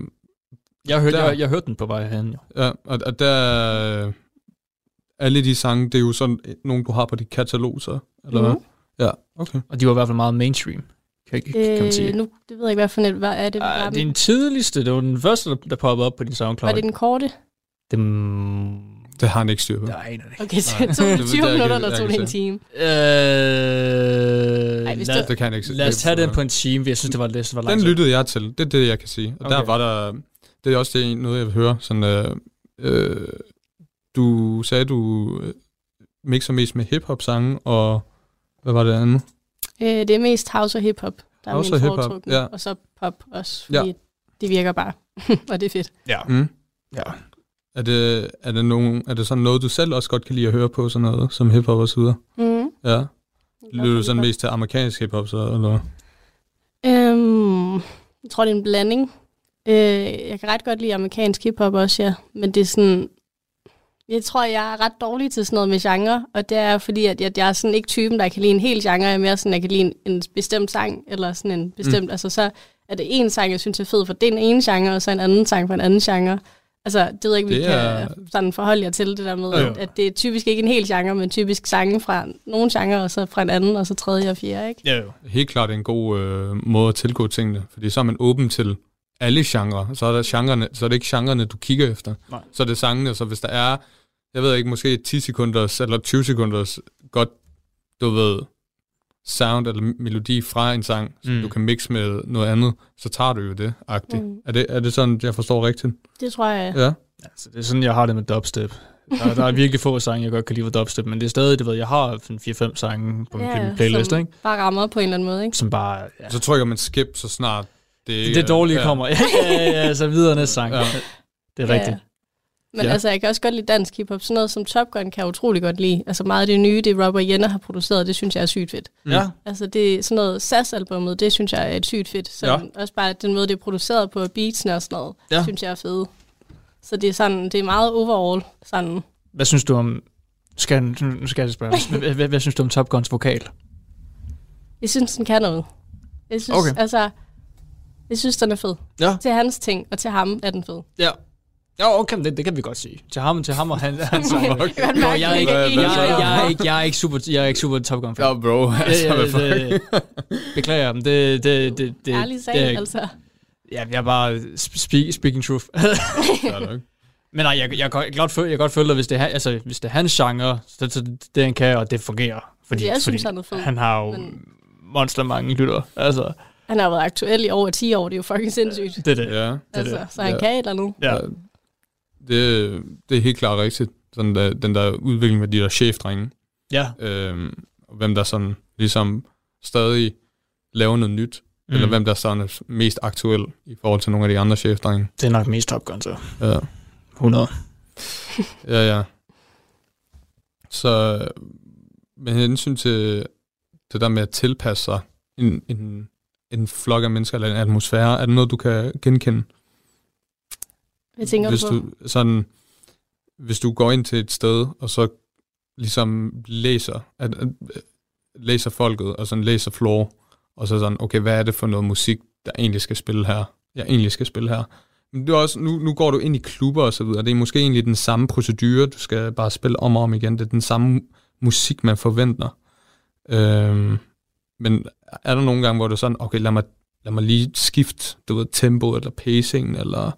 Jeg hørte, Der. jeg, jeg hørte den på vej hen, jo. ja, og, og der... øh, Alle de sange, det er jo sådan nogle, du har på dit katalog, så, eller hvad? Ja, okay. Og de var i hvert fald meget mainstream, kan, kan man sige. Øh, nu det ved jeg ikke, hvad for et, hvad er det? Ah, var, det er den tidligste, det var den første, der, poppede op på din SoundCloud. var det den korte? Det, Det har han ikke styr på. aner det ikke. Okay, så Nej. tog Det- det det 20 er ikke- minutter, eller tog det en time? Øh, Ej, hvis lad, du- Det kan ikke lad os tage det- den på en time, jeg synes, det var, det var Den langt. lyttede jeg til. Det er det, jeg kan sige. Og okay. der var der... Det er også det, noget, jeg vil høre. Sådan, øh, øh, du sagde, du øh, mixer mest med hip-hop-sange, og hvad var det andet? Øh, det er mest house og hip-hop, der er House min og foretrukne. ja. Og så pop også, Ja. fordi det virker bare. og det er fedt. Ja. Mm. ja. Er det, er, det nogen, er det sådan noget, du selv også godt kan lide at høre på, sådan noget, som hip-hop og så videre? Mm. Ja. Lytter du sådan mest til amerikansk hip-hop, så, eller? Øhm, jeg tror, det er en blanding. Øh, jeg kan ret godt lide amerikansk hiphop også, ja. Men det er sådan... Jeg tror, jeg er ret dårlig til sådan noget med genre, og det er fordi, at jeg, jeg er sådan ikke typen, der kan lide en hel genre. Jeg er mere sådan, jeg kan lide en, en bestemt sang, eller sådan en bestemt... Mm. Altså, så er det en sang, jeg synes er fed for den ene genre, og så en anden sang for en anden genre. Altså, det ved jeg ikke, vi Det er- kan sådan forholde jer til det der med, jo. at, at det er typisk ikke en hel genre, men typisk sange fra nogle genre, og så fra en anden, og så tredje og fjerde, ikke? Ja, jo. Helt klart en god øh, måde at tilgå tingene, fordi så er man åben til alle genrer. Så er, der genrerne, så er det ikke genrerne, du kigger efter. Nej. Så er det sangene, så hvis der er, jeg ved ikke, måske 10 sekunders eller 20 sekunders godt, du ved, sound eller melodi fra en sang, som Mm. du kan mixe med noget andet, så tager du jo det, agtigt. Mm. Er, det, er det sådan, jeg forstår rigtigt? Det tror jeg, Ja. Altså, det er sådan, jeg har det med dubstep. Der, der er virkelig få sange, jeg godt kan lide for dubstep, men det er stadig, det ved, jeg har sådan 4-5 sange på min Ja, playlist, som ikke? bare rammer på en eller anden måde, ikke? Som bare, ja. Så trykker man skip, så snart det Det dårlige ja. kommer. Ja, ja, ja, så videre næste sang. Ja. Det er rigtigt. Men Ja. altså, jeg kan også godt lide dansk hiphop. Sådan noget som Top Gun kan jeg utrolig godt lide. Altså meget af det nye, det Robert Jenner har produceret, det synes jeg er sygt fedt. Ja. Altså det er sådan noget SAS-albummet, det synes jeg er et sygt fedt. Så Ja. Også bare den måde, det er produceret på, beatsene og sådan noget, Ja. synes jeg er fedt. Så det er sådan, det er meget overall. Sådan. Hvad synes du om... Skal, nu skal jeg spørge. Hvad, hvad, hvad synes du om Top Guns vokal? Jeg synes, den kan noget. Jeg synes, okay. altså, jeg synes, den er fed. Ja. Til hans ting, og til ham er den fed. Ja. Ja, okay, det, det kan vi godt sige. Til ham, til ham og han, han sang. Okay. Mærke, jeg, er ikke, jeg, er jeg, jeg, er ikke, jeg, er ikke super, jeg er ikke super Top Gun fan. Ja, bro. Altså, ja, fuck? det, beklager, men det, det, det, det, Ærlig sag, det er, altså. Ja, jeg er bare sp- speak, speaking truth. Ja, nok. Men nej, jeg, jeg, jeg, kan godt føle, jeg kan godt føle, at hvis det, er, altså, hvis det er hans genre, så, så det han kan, og det fungerer. Fordi, Jeg synes, fordi han er fed, han har jo men- monster mange lytter. Altså, Han har været aktuel i over 10 år, det er jo fucking sindssygt. det er det. Ja. det, altså, er det. så han Ja. kan et eller andet. Ja. Det, det er helt klart rigtigt. Sådan der, den der udvikling med de der chefdrenge. Ja. Øhm, og hvem der sådan ligesom stadig laver noget nyt. Mm. Eller hvem der sådan er mest aktuel i forhold til nogle af de andre chefdrenge. Det er nok mest Top Gun, så. Ja. 100. Ja, ja. Så med hensyn til det der med at tilpasse sig en, en, en flok af mennesker eller en atmosfære, er det noget, du kan genkende? Hvad tænker hvis du på? Du, sådan, hvis du går ind til et sted, og så ligesom læser, at, at, læser folket, og sådan læser floor, og så sådan, okay, hvad er det for noget musik, der egentlig skal spille her? Jeg egentlig skal spille her. Men det er også, nu, nu går du ind i klubber og så videre. Det er måske egentlig den samme procedure, du skal bare spille om og om igen. Det er den samme musik, man forventer. Øhm, men er der nogle gange, hvor du er sådan, okay, lad mig, lad mig lige skifte, du ved, tempo eller pacing, eller... eller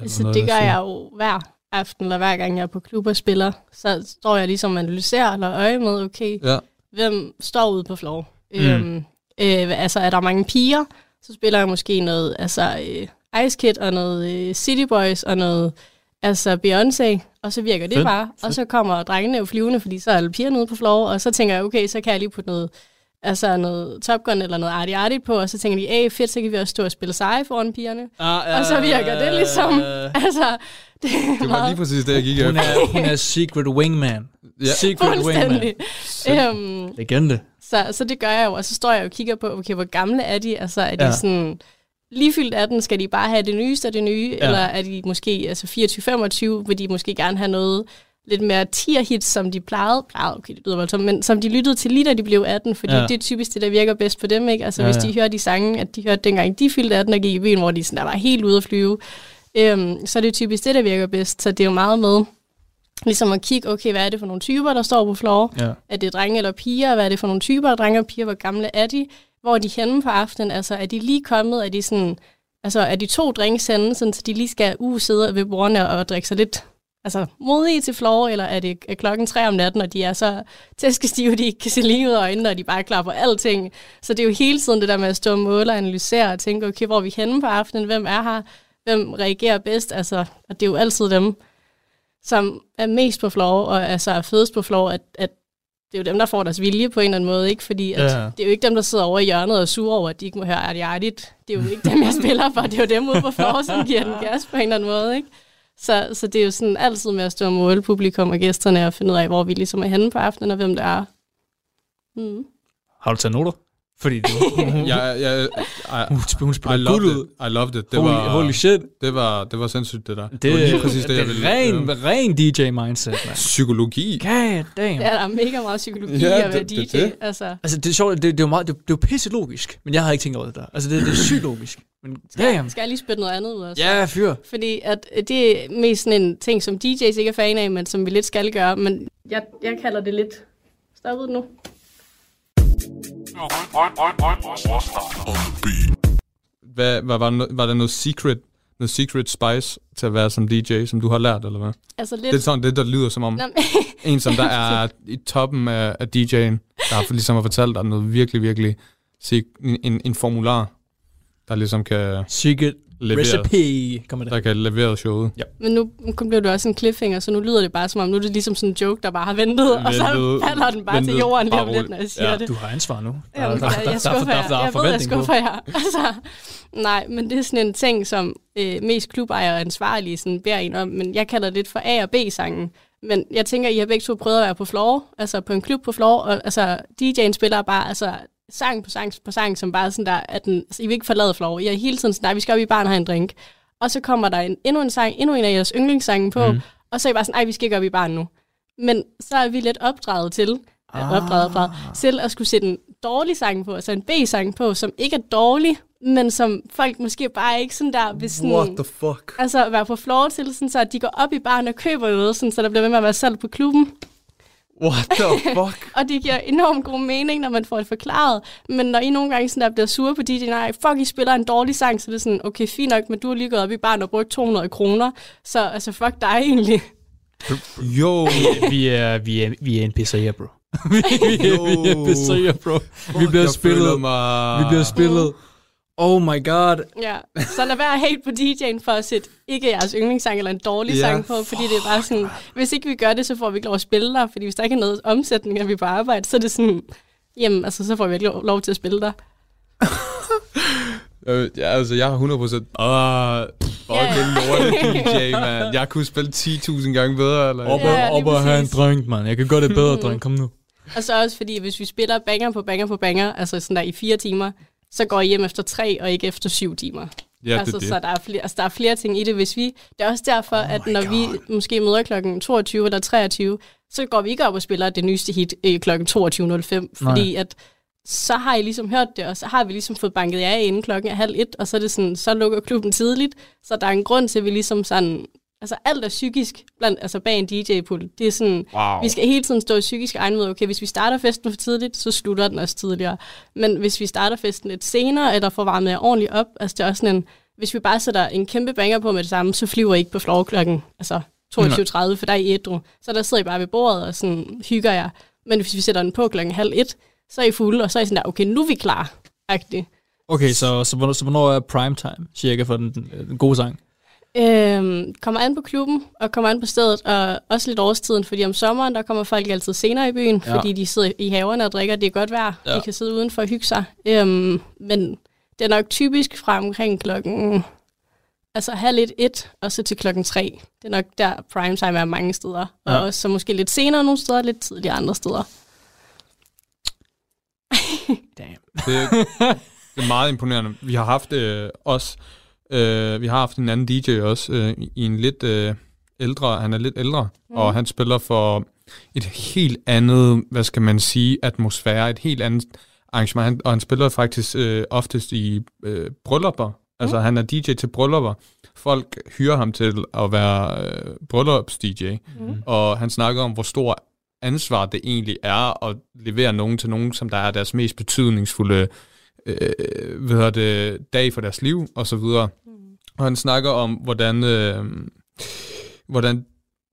Altså, noget det gør jeg jo hver aften, eller hver gang jeg er på klub og spiller. Så står jeg ligesom og analyserer eller øje med, okay, Ja. hvem står ude på floor? Mm. Øhm, øh, altså, er der mange piger, så spiller jeg måske noget, altså øh, Ice Kid og noget øh, City Boys og noget, altså Beyoncé, og så virker det Fedt. bare. Og så kommer drengene jo flyvende, fordi så er alle pigerne ude på floor, og så tænker jeg, okay, så kan jeg lige putte noget, altså noget Top Gun eller noget Artie Artie på, og så tænker de, hey, fedt, så kan vi også stå og spille seje foran pigerne. Ah, og så virker det ligesom, altså, det, Det var lige præcis det, jeg gik Hun er, hun er secret wingman. Ja. Secret wingman. Fuldstændig. Øhm, Legende. så, så det gør jeg jo, og så står jeg og kigger på, okay, hvor gamle er de? Altså, er de Ja. ja. sådan lige fyldt 18, skal de bare have det nyeste af det nye, Ja. ja. eller er de måske altså 24-25, vil de måske gerne have noget lidt mere tier-hits, som de plejede, plejede okay, det lyder voldsomt, men som de lyttede til lige da de blev 18, fordi Ja. det er typisk det, der virker bedst på dem, ikke? Altså Ja, ja, hvis de hører de sange, at de hørte dengang de fyldte 18 og gik i byen, hvor de sådan, der var helt ude at flyve, øhm, så er det typisk det, der virker bedst, så det er jo meget med ligesom at kigge, okay, hvad er det for nogle typer, der står på floor? Ja. Er det drenge eller piger? Hvad er det for nogle typer drenge og piger? Hvor gamle er de? Hvor er de henne på aftenen? Altså, er de lige kommet? Er de sådan... Altså, er de to drinks henne, sådan, så de lige skal uh, sidde ved bordene og drikke sig lidt altså, modige til floor, eller er det er klokken tre om natten, og de er så tæskestive, de ikke kan se lige ud af øjnene, og de bare er klar på alting. Så det er jo hele tiden det der med at stå og måle og analysere og tænke, okay, hvor er vi henne på aftenen? Hvem er her? Hvem reagerer bedst? Altså, og det er jo altid dem, som er mest på floor, og altså er fedest på floor, at, at det er jo dem, der får deres vilje på en eller anden måde, ikke? Fordi at Ja. det er jo ikke dem, der sidder over i hjørnet og er sure over, at de ikke må høre Artit. Det er jo ikke dem, jeg spiller for. Det er jo dem ude på floor, som giver den gas på en eller anden måde, ikke? Så, så det er jo sådan altid med at stå og måle publikum og gæsterne og finde ud af, hvor vi ligesom er henne på aftenen, og hvem det er. Mm. Har du taget noter? Fordi du... jeg, jeg, I, hun spiller I loved ud. it. I loved it. Det Holy- var, holy shit. Det var, det var sindssygt, det der. Det, Det, var lige præcis det, det jeg er ville ren, høre. ren DJ-mindset, mand. Psykologi. God damn. Ja, der er mega meget psykologi Ja, ja, at være det- DJ. det er det. Altså, Altså, det er sjovt, det, det, er jo meget, det, det er pisse logisk, men jeg havde ikke tænkt over det der. Altså, det, det er sygt logisk. Men damn. Skal jeg lige spytte noget andet ud også? Ja, fyr. Fordi at øh, det er mest sådan en ting, som DJ's ikke er fan af, men som vi lidt skal gøre. Men jeg, jeg kalder det lidt... Stop ud nu. Hvad, hvad, var, var der noget secret, noget secret spice til at være som DJ, som du har lært, eller hvad? Altså lidt- Det er sådan det, der lyder som om en, som der er i toppen af, af DJ'en, der har ligesom har fortalt dig noget virkelig, virkelig en, en, en formular, der ligesom kan Secret levere, recipe, kommer det. der kan levere showet. Ja. Men nu nu blev det også en cliffhanger, så nu lyder det bare som om, nu er det ligesom sådan en joke, der bare har ventet, og så Ventet, falder den bare til ventet, jorden lige om lidt, når jeg siger Ja, det. du har ansvar nu. Der, der, jeg, der, jeg skuffer jer. er Jeg ved, jeg skuffer jer. Altså, nej, men det er sådan en ting, som øh, mest klubejere og ansvarlige sådan, beder en om, men jeg kalder det lidt for A- og B-sangen. Men jeg tænker, I har begge to prøvet at være på floor, altså på en klub på floor, og altså, DJ'en spiller bare altså, sang på sang på sang, som bare sådan der, at den, altså, I vil ikke forlade floor. I er hele tiden sådan, nej, vi skal op i baren og have en drink. Og så kommer der en, endnu en sang, endnu en af jeres yndlingssange på, mm. og så er I bare sådan, nej, vi skal ikke op i baren nu. Men så er vi lidt opdraget til, ah. opdraget, opdraget, til at skulle sætte en dårlig sang på, altså en B-sang på, som ikke er dårlig, men som folk måske bare ikke sådan der vil sådan... What the fuck? Altså være på floor til, sådan, så at de går op i baren og køber noget, sådan, så der bliver ved med at være salg på klubben. What the fuck? og det giver enormt god mening, når man får det forklaret. Men når I nogle gange sådan der bliver sure på DJ, nej, fuck, I spiller en dårlig sang, så det er sådan, okay, fint nok, men du har lige gået op i barn og brugt 200 kroner, så altså, fuck dig egentlig. Jo. vi er, vi er, vi er NPC'er, bro. vi, er, vi er NPC'er, bro. vi bliver spillet. mig- Vi bliver spillet. Oh my god. Ja, så lad være helt på DJ'en for at sætte ikke jeres yndlingssang eller en dårlig Ja. sang på, fordi det er bare sådan, hvis ikke vi gør det, så får vi ikke lov at spille der, fordi hvis der ikke er noget omsætning, og vi på arbejde, så er det sådan, jamen, altså, så får vi ikke lov, lov til at spille der. Øh, ja, altså, jeg har 100%... Åh, fucking lorte DJ, man. Jeg kunne spille 10.000 gange bedre, eller... Op, Ja, op og have en drink, man. Jeg kan gøre det bedre, drink. Kom nu. Og så også fordi, hvis vi spiller banger på banger på banger, altså sådan der i fire timer, så går I hjem efter tre, og ikke efter syv timer. Ja, det altså, det. Så der er, flere, altså, der er flere ting i det. Hvis vi, det er også derfor, oh at når God. vi måske møder klokken 22 eller 23, så går vi ikke op og spiller det nyeste hit øh, klokken 22.05, fordi at så har I ligesom hørt det, og så har vi ligesom fået banket jer af inden klokken er halv et, og så er det sådan, så lukker klubben tidligt, så der er en grund til, at vi ligesom sådan, altså alt er psykisk, blandt, altså bag en DJ-pult. Det er sådan, Wow. vi skal hele tiden stå i psykisk egen med, okay, hvis vi starter festen for tidligt, så slutter den også tidligere. Men hvis vi starter festen lidt senere, eller får varmet jer ordentligt op, altså det er også sådan en, hvis vi bare sætter en kæmpe banger på med det samme, så flyver I ikke på floor klokken, altså 22.30, for der er I ædru. Så der sidder I bare ved bordet og sådan hygger jer. Men hvis vi sætter den på klokken halv et, så er I fulde, og så er I sådan der, okay, nu er vi klar. -agtigt. Okay, så, så, hvornår, så hvornår er prime time, cirka, for den, den, den gode sang? Øhm, kommer an på klubben, og kommer an på stedet, og også lidt årstiden, fordi om sommeren, der kommer folk altid senere i byen, Ja. fordi de sidder i haverne og drikker, det er godt vejr, Ja. de kan sidde udenfor og hygge sig. Øhm, men det er nok typisk fra omkring klokken, altså halv et, et, og så til klokken tre. Det er nok der prime time er mange steder, og Ja. også så måske lidt senere nogle steder, lidt tidligere andre steder. Damn. Det, det er meget imponerende. Vi har haft øh, os, øh, vi har haft en anden DJ også, øh, i en lidt øh, ældre, han er lidt ældre, mm. og han spiller for et helt andet, hvad skal man sige, atmosfære, et helt andet arrangement, han, og han spiller faktisk øh, oftest i øh, bryllupper, altså han er DJ til bryllupper. Folk hyrer ham til at være øh, bryllups-DJ, Mm. og han snakker om, hvor stor ansvar det egentlig er at levere nogen til nogen, som der er deres mest betydningsfulde øh, hvad hedder det, dag for deres liv, og så videre. Og han snakker om, hvordan, øh, hvordan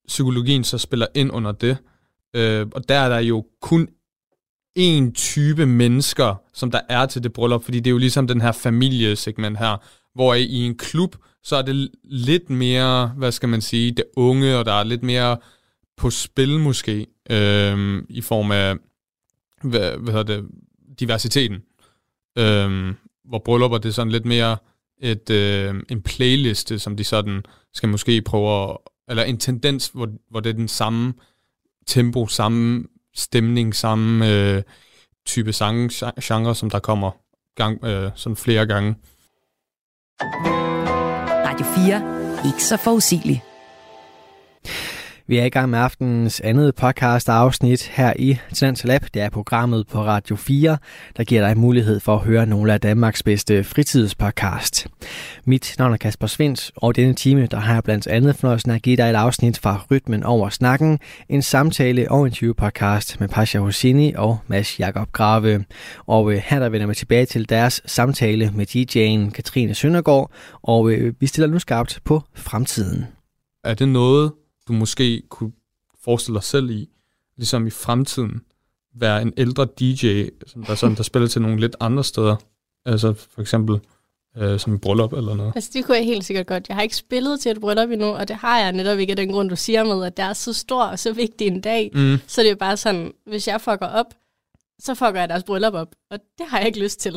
psykologien så spiller ind under det. Øh, og der er der jo kun én type mennesker, som der er til det bryllup, fordi det er jo ligesom den her familiesegment her, hvor i en klub, så er det lidt mere, hvad skal man sige, det unge, og der er lidt mere på spil måske, øh, i form af, hvad, hvad hedder det, diversiteten. Øh, hvor bryllupper, det er sådan lidt mere et, øh, en playliste, som de sådan skal måske prøve at, eller en tendens, hvor, hvor det er den samme tempo, samme stemning, samme øh, type sang, genre, som der kommer gang, øh, sådan flere gange. Radio 4. Ikke så forudsigeligt. Vi er i gang med aftenens andet podcast afsnit her i Talent Lab. Det er programmet på Radio 4, der giver dig mulighed for at høre nogle af Danmarks bedste fritidspodcast. Mit navn er Kasper Svens, og denne time der har jeg blandt andet fornøjelsen at give dig et afsnit fra Rytmen over snakken, en samtale og interview podcast med Pasha Hosini og Mads Jakob Grave. Og øh, her der vender vi tilbage til deres samtale med DJ'en Katrine Søndergaard, og øh, vi stiller nu skarpt på fremtiden. Er det noget, du måske kunne forestille dig selv i, ligesom i fremtiden, være en ældre DJ, som der, sådan, der spiller til nogle lidt andre steder? Altså for eksempel øh, som i bryllup eller noget. Altså, det kunne jeg helt sikkert godt. Jeg har ikke spillet til et bryllup endnu, og det har jeg netop ikke af den grund, du siger med, at det er så stor og så vigtig en dag. Mm. Så det er bare sådan, hvis jeg fucker op, så fucker jeg deres bryllup op, og det har jeg ikke lyst til.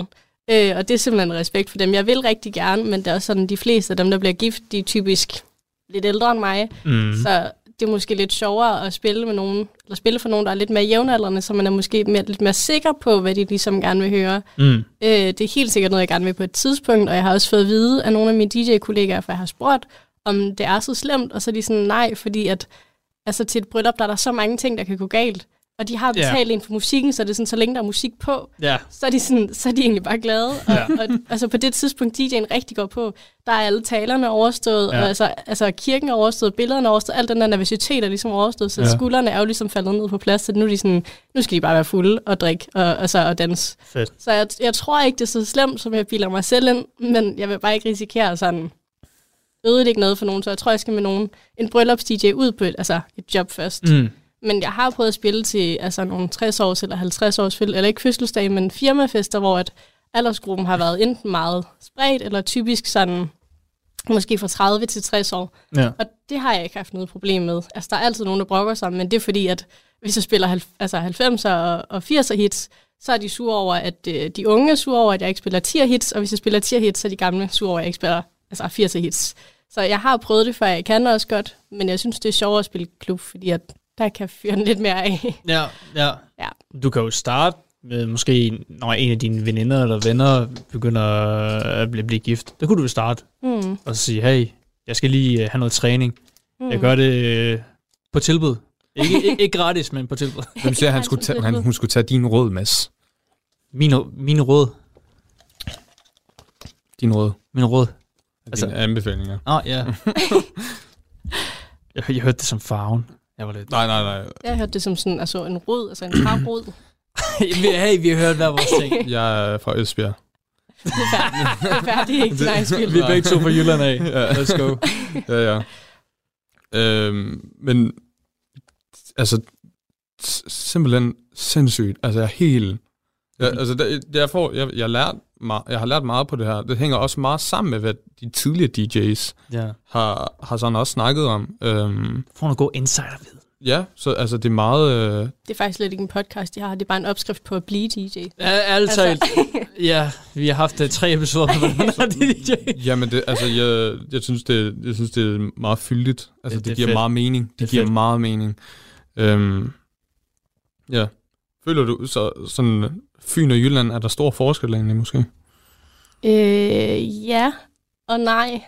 Øh, og det er simpelthen en respekt for dem. Jeg vil rigtig gerne, men det er også sådan, de fleste af dem, der bliver gift, de er typisk lidt ældre end mig. Mm. Så det er måske lidt sjovere at spille med nogen, eller spille for nogen, der er lidt mere jævnaldrende, så man er måske mere, lidt mere sikker på, hvad de ligesom gerne vil høre. Mm. Øh, det er helt sikkert noget, jeg gerne vil på et tidspunkt, og jeg har også fået at vide af nogle af mine DJ-kollegaer, for jeg har spurgt, om det er så slemt, og så er de sådan, nej, fordi at altså til et bryllup, der er der så mange ting, der kan gå galt. Og de har betalt en for musikken, så det er sådan, så længe der er musik på, Ja. så er de, sådan, så er de egentlig bare glade. Og, ja. og, altså på det tidspunkt, DJ'en rigtig går på, der er alle talerne overstået, ja. og altså, altså kirken er overstået, billederne er overstået, al den der nervøsitet er ligesom overstået, så ja. skuldrene er jo ligesom faldet ned på plads, så nu, er de sådan, nu skal de bare være fulde og drikke og, altså, og danse. Fedt. Så jeg, jeg tror ikke, det er så slemt, som jeg bilder mig selv ind, men jeg vil bare ikke risikere sådan ødelægge noget for nogen, så jeg tror, jeg skal med nogen, en bryllups-DJ ud på et, altså et job først. Mm. Men jeg har prøvet at spille til altså, nogle 60-års eller 50-års fødsel, eller ikke fødselsdag, men firmafester, hvor at aldersgruppen har været enten meget spredt, eller typisk sådan, måske fra 30 til 60 år. Ja. Og det har jeg ikke haft noget problem med. Altså, der er altid nogen, der brokker sig, men det er fordi, at hvis jeg spiller altså 90'er og, og 80'er hits, så er de sure over, at øh, de unge er sure over, at jeg ikke spiller 10'er hits, og hvis jeg spiller 10'er hits, så er de gamle sure over, at jeg ikke spiller altså 80'er hits. Så jeg har prøvet det før, jeg kan også godt, men jeg synes, det er sjovere at spille klub, fordi at der kan fyre den lidt mere af. Ja, ja. Ja. Du kan jo starte med måske, når en af dine veninder eller venner begynder at blive, blive gift. Der kunne du jo starte Mm. og så sige, hey, jeg skal lige øh, have noget træning. Mm. Jeg gør det øh, på tilbud. Ikke, ikke, ikke gratis, men på tilbud. Hvem siger, at han skulle tage, han, hun skulle tage din råd, Mads? Mine, mine råd. Din råd. Mine råd. Altså, Dine anbefalinger. Nå, ja. jeg, jeg hørte det som farven. Jeg var lidt... Nej, nej, nej. Jeg hørte det som sådan, altså en rod, altså en trærod. hey, vi har hørt hver vores ting. Jeg er fra Østbjerg. Det er færdigt. Det er færdigt, ikke skyld. Vi er begge to fra Jylland af. Ja. Let's go. ja, ja. Øhm, men, altså, simpelthen sindssygt. Altså, jeg er helt... Jeg, altså, der, jeg, får, jeg, jeg, lært meget, jeg har lært meget på det her. Det hænger også meget sammen med, hvad de tidligere DJ's Ja. har, har sådan også snakket om. Øhm, Får noget god insider ved. ja, så altså, det er meget... Øh, Det er faktisk slet ikke en podcast, jeg har. Det er bare en opskrift på at blive DJ. Ja, ærligt talt. Ja, vi har haft uh, tre episoder med hvordan er det DJ. Jamen, det, altså, jeg, jeg, synes, det, jeg synes, det er meget fyldigt. Altså, Det- det, det er giver fedt. meget mening. Det, er det giver fedt. meget mening. Øhm, ja. Føler du så sådan, Fyn og Jylland, er der stor forskel egentlig måske? Øh, ja og nej.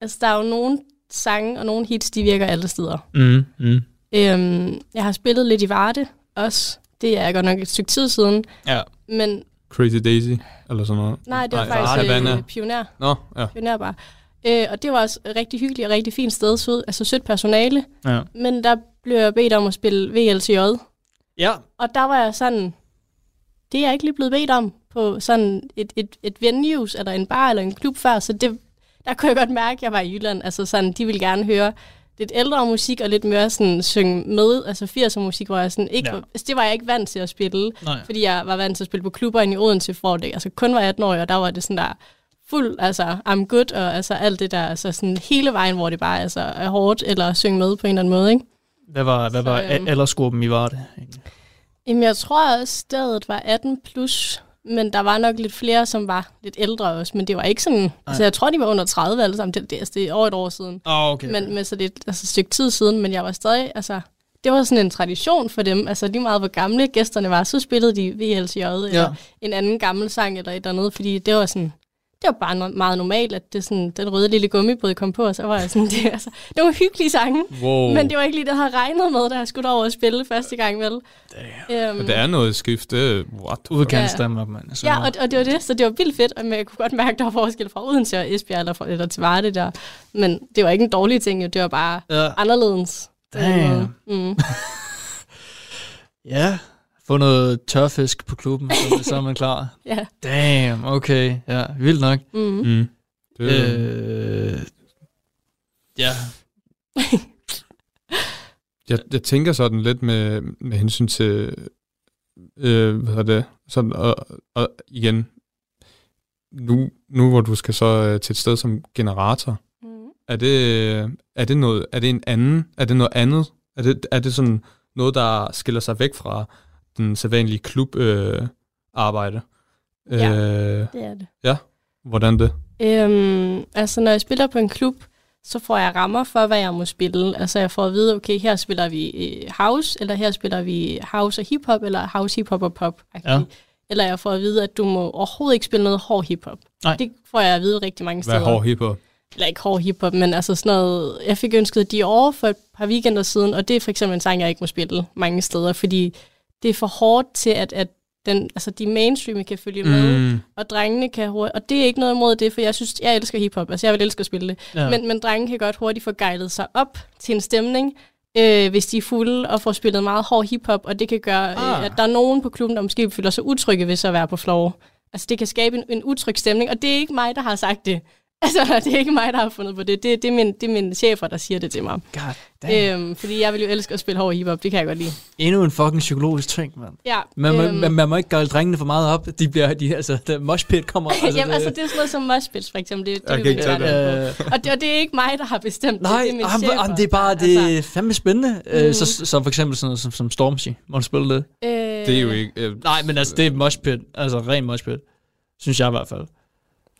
Altså, der er jo nogle sange og nogle hits, de virker alle steder. Mm, mm. Øhm, jeg har spillet lidt i Varde også. Det er godt nok et stykke tid siden. Ja. Men Crazy Daisy, eller sådan noget? nej, det var Nej, faktisk Havana. øh, Pioner. Nå, ja. Pionerbar. Øh, og det var også rigtig hyggeligt og rigtig fint sted. Sød, altså sødt personale. Ja. Men der blev jeg bedt om at spille VLTJ. Ja. Og der var jeg sådan, det er jeg ikke lige blevet bedt om på sådan et, et, et venues, eller en bar, eller en klub før, så det, der kunne jeg godt mærke, at jeg var i Jylland. Altså sådan, de ville gerne høre lidt ældre musik, og lidt mere sådan synge med, altså 80'er musik, hvor jeg sådan ikke, Ja. altså, det var jeg ikke vant til at spille, Nej. fordi jeg var vant til at spille på klubber inde i Odense, for det altså kun var 18 år, og der var det sådan der fuld, altså I'm good, og altså alt det der, altså sådan hele vejen, hvor det bare altså, er hårdt, eller synge med på en eller anden måde, ikke? Hvad var, hvad var Så, øhm, aldersgruppen i Varde? Jamen, jeg tror også, stedet var 18 plus, men der var nok lidt flere, som var lidt ældre også, men det var ikke sådan, altså jeg tror, de var under 30 alle sammen, det, det, altså, det er over et år siden. Oh, okay. Men med så lidt, altså et stykke tid siden, men jeg var stadig, altså, det var sådan en tradition for dem, altså lige meget hvor gamle gæsterne var, så spillede de VLCJ eller Ja. en anden gammel sang eller et eller andet, fordi det var sådan, det var bare no- meget normalt, at det sådan, den røde lille gummibåd kom på, og så var jeg sådan, det, altså, det var hyggelige sange, Wow. men det var ikke lige det, jeg havde regnet med, da jeg skulle over og spille første gang, vel? Øhm, Men det er noget skift. Det, what? Udkants Ja. Mand. Altså, Ja, og, og det var det, så det var vildt fedt, og jeg kunne godt mærke, at der var forskel fra Odense og Esbjerg eller, fra, eller til Varde der. Men det var ikke en dårlig ting, jo. det var bare Ja. anderledes. Damn. Mm. Ja, få noget tørfisk på klubben, så, så er man klar. Ja. Damn, okay. Ja, vildt nok. Mm. Mm. Det, Øh, ja. jeg, jeg tænker sådan lidt med, med hensyn til, øh, hvad er det, sådan, og, og igen, nu, nu hvor du skal så øh, til et sted som generator, Mm. er det, er det noget, er det en anden, er det noget andet? Er det, er det sådan noget, der skiller sig væk fra den sædvanlige klub øh, arbejde? Ja, øh, det er det. Ja, hvordan det? Øhm, altså, når jeg spiller på en klub, så får jeg rammer for, hvad jeg må spille. Altså, jeg får at vide, okay, her spiller vi øh, house, eller her spiller vi house og hiphop, eller house, hiphop og pop. Ja. Eller jeg får at vide, at du må overhovedet ikke spille noget hård hiphop. Nej. Det får jeg at vide rigtig mange Hvad steder. er hård hiphop? eller ikke hård hiphop, men altså sådan noget, jeg fik ønsket Dior for et par weekender siden, og det er for eksempel en sang, jeg ikke må spille mange steder, fordi det er for hårdt til, at, at den, altså de mainstream kan følge med, Mm. og drengene kan hurtigt, og det er ikke noget imod det, for jeg synes, jeg elsker hiphop, altså jeg vil elske at spille det, Ja. men, men drenge kan godt hurtigt få gejlet sig op til en stemning, øh, hvis de er fulde og får spillet meget hård hiphop, og det kan gøre, Ah. øh, at der er nogen på klubben, der måske føler sig utrygge ved så at være på floor. Altså det kan skabe en, en utryg stemning, og det er ikke mig, der har sagt det. Altså, det er ikke mig, der har fundet på det. Det, det, er, min, det er mine chefer, der siger det til mig. God Øhm, fordi jeg vil jo elske at spille hård hiphop, det kan jeg godt lide. Endnu en fucking psykologisk ting, mand. Ja, Man, øhm, øhm. man, man, må ikke gøre drengene for meget op. De bliver, de, altså, da moshpit kommer... Altså, Jamen, altså, det er sådan noget som moshpits, for eksempel. Det, det Jeg vil kan ikke det. Og det, og det er ikke mig, der har bestemt Nej, det. Det er mine jamen, chefer. jamen, det er bare det er Altså, fandme spændende. Mm. Mhm. så, så, så, for eksempel sådan noget som, som Stormzy. Må du spille det? Øh, Det er jo ikke... Øh, Nej, men altså, det er moshpit. Altså, ren moshpit. Synes jeg i hvert fald.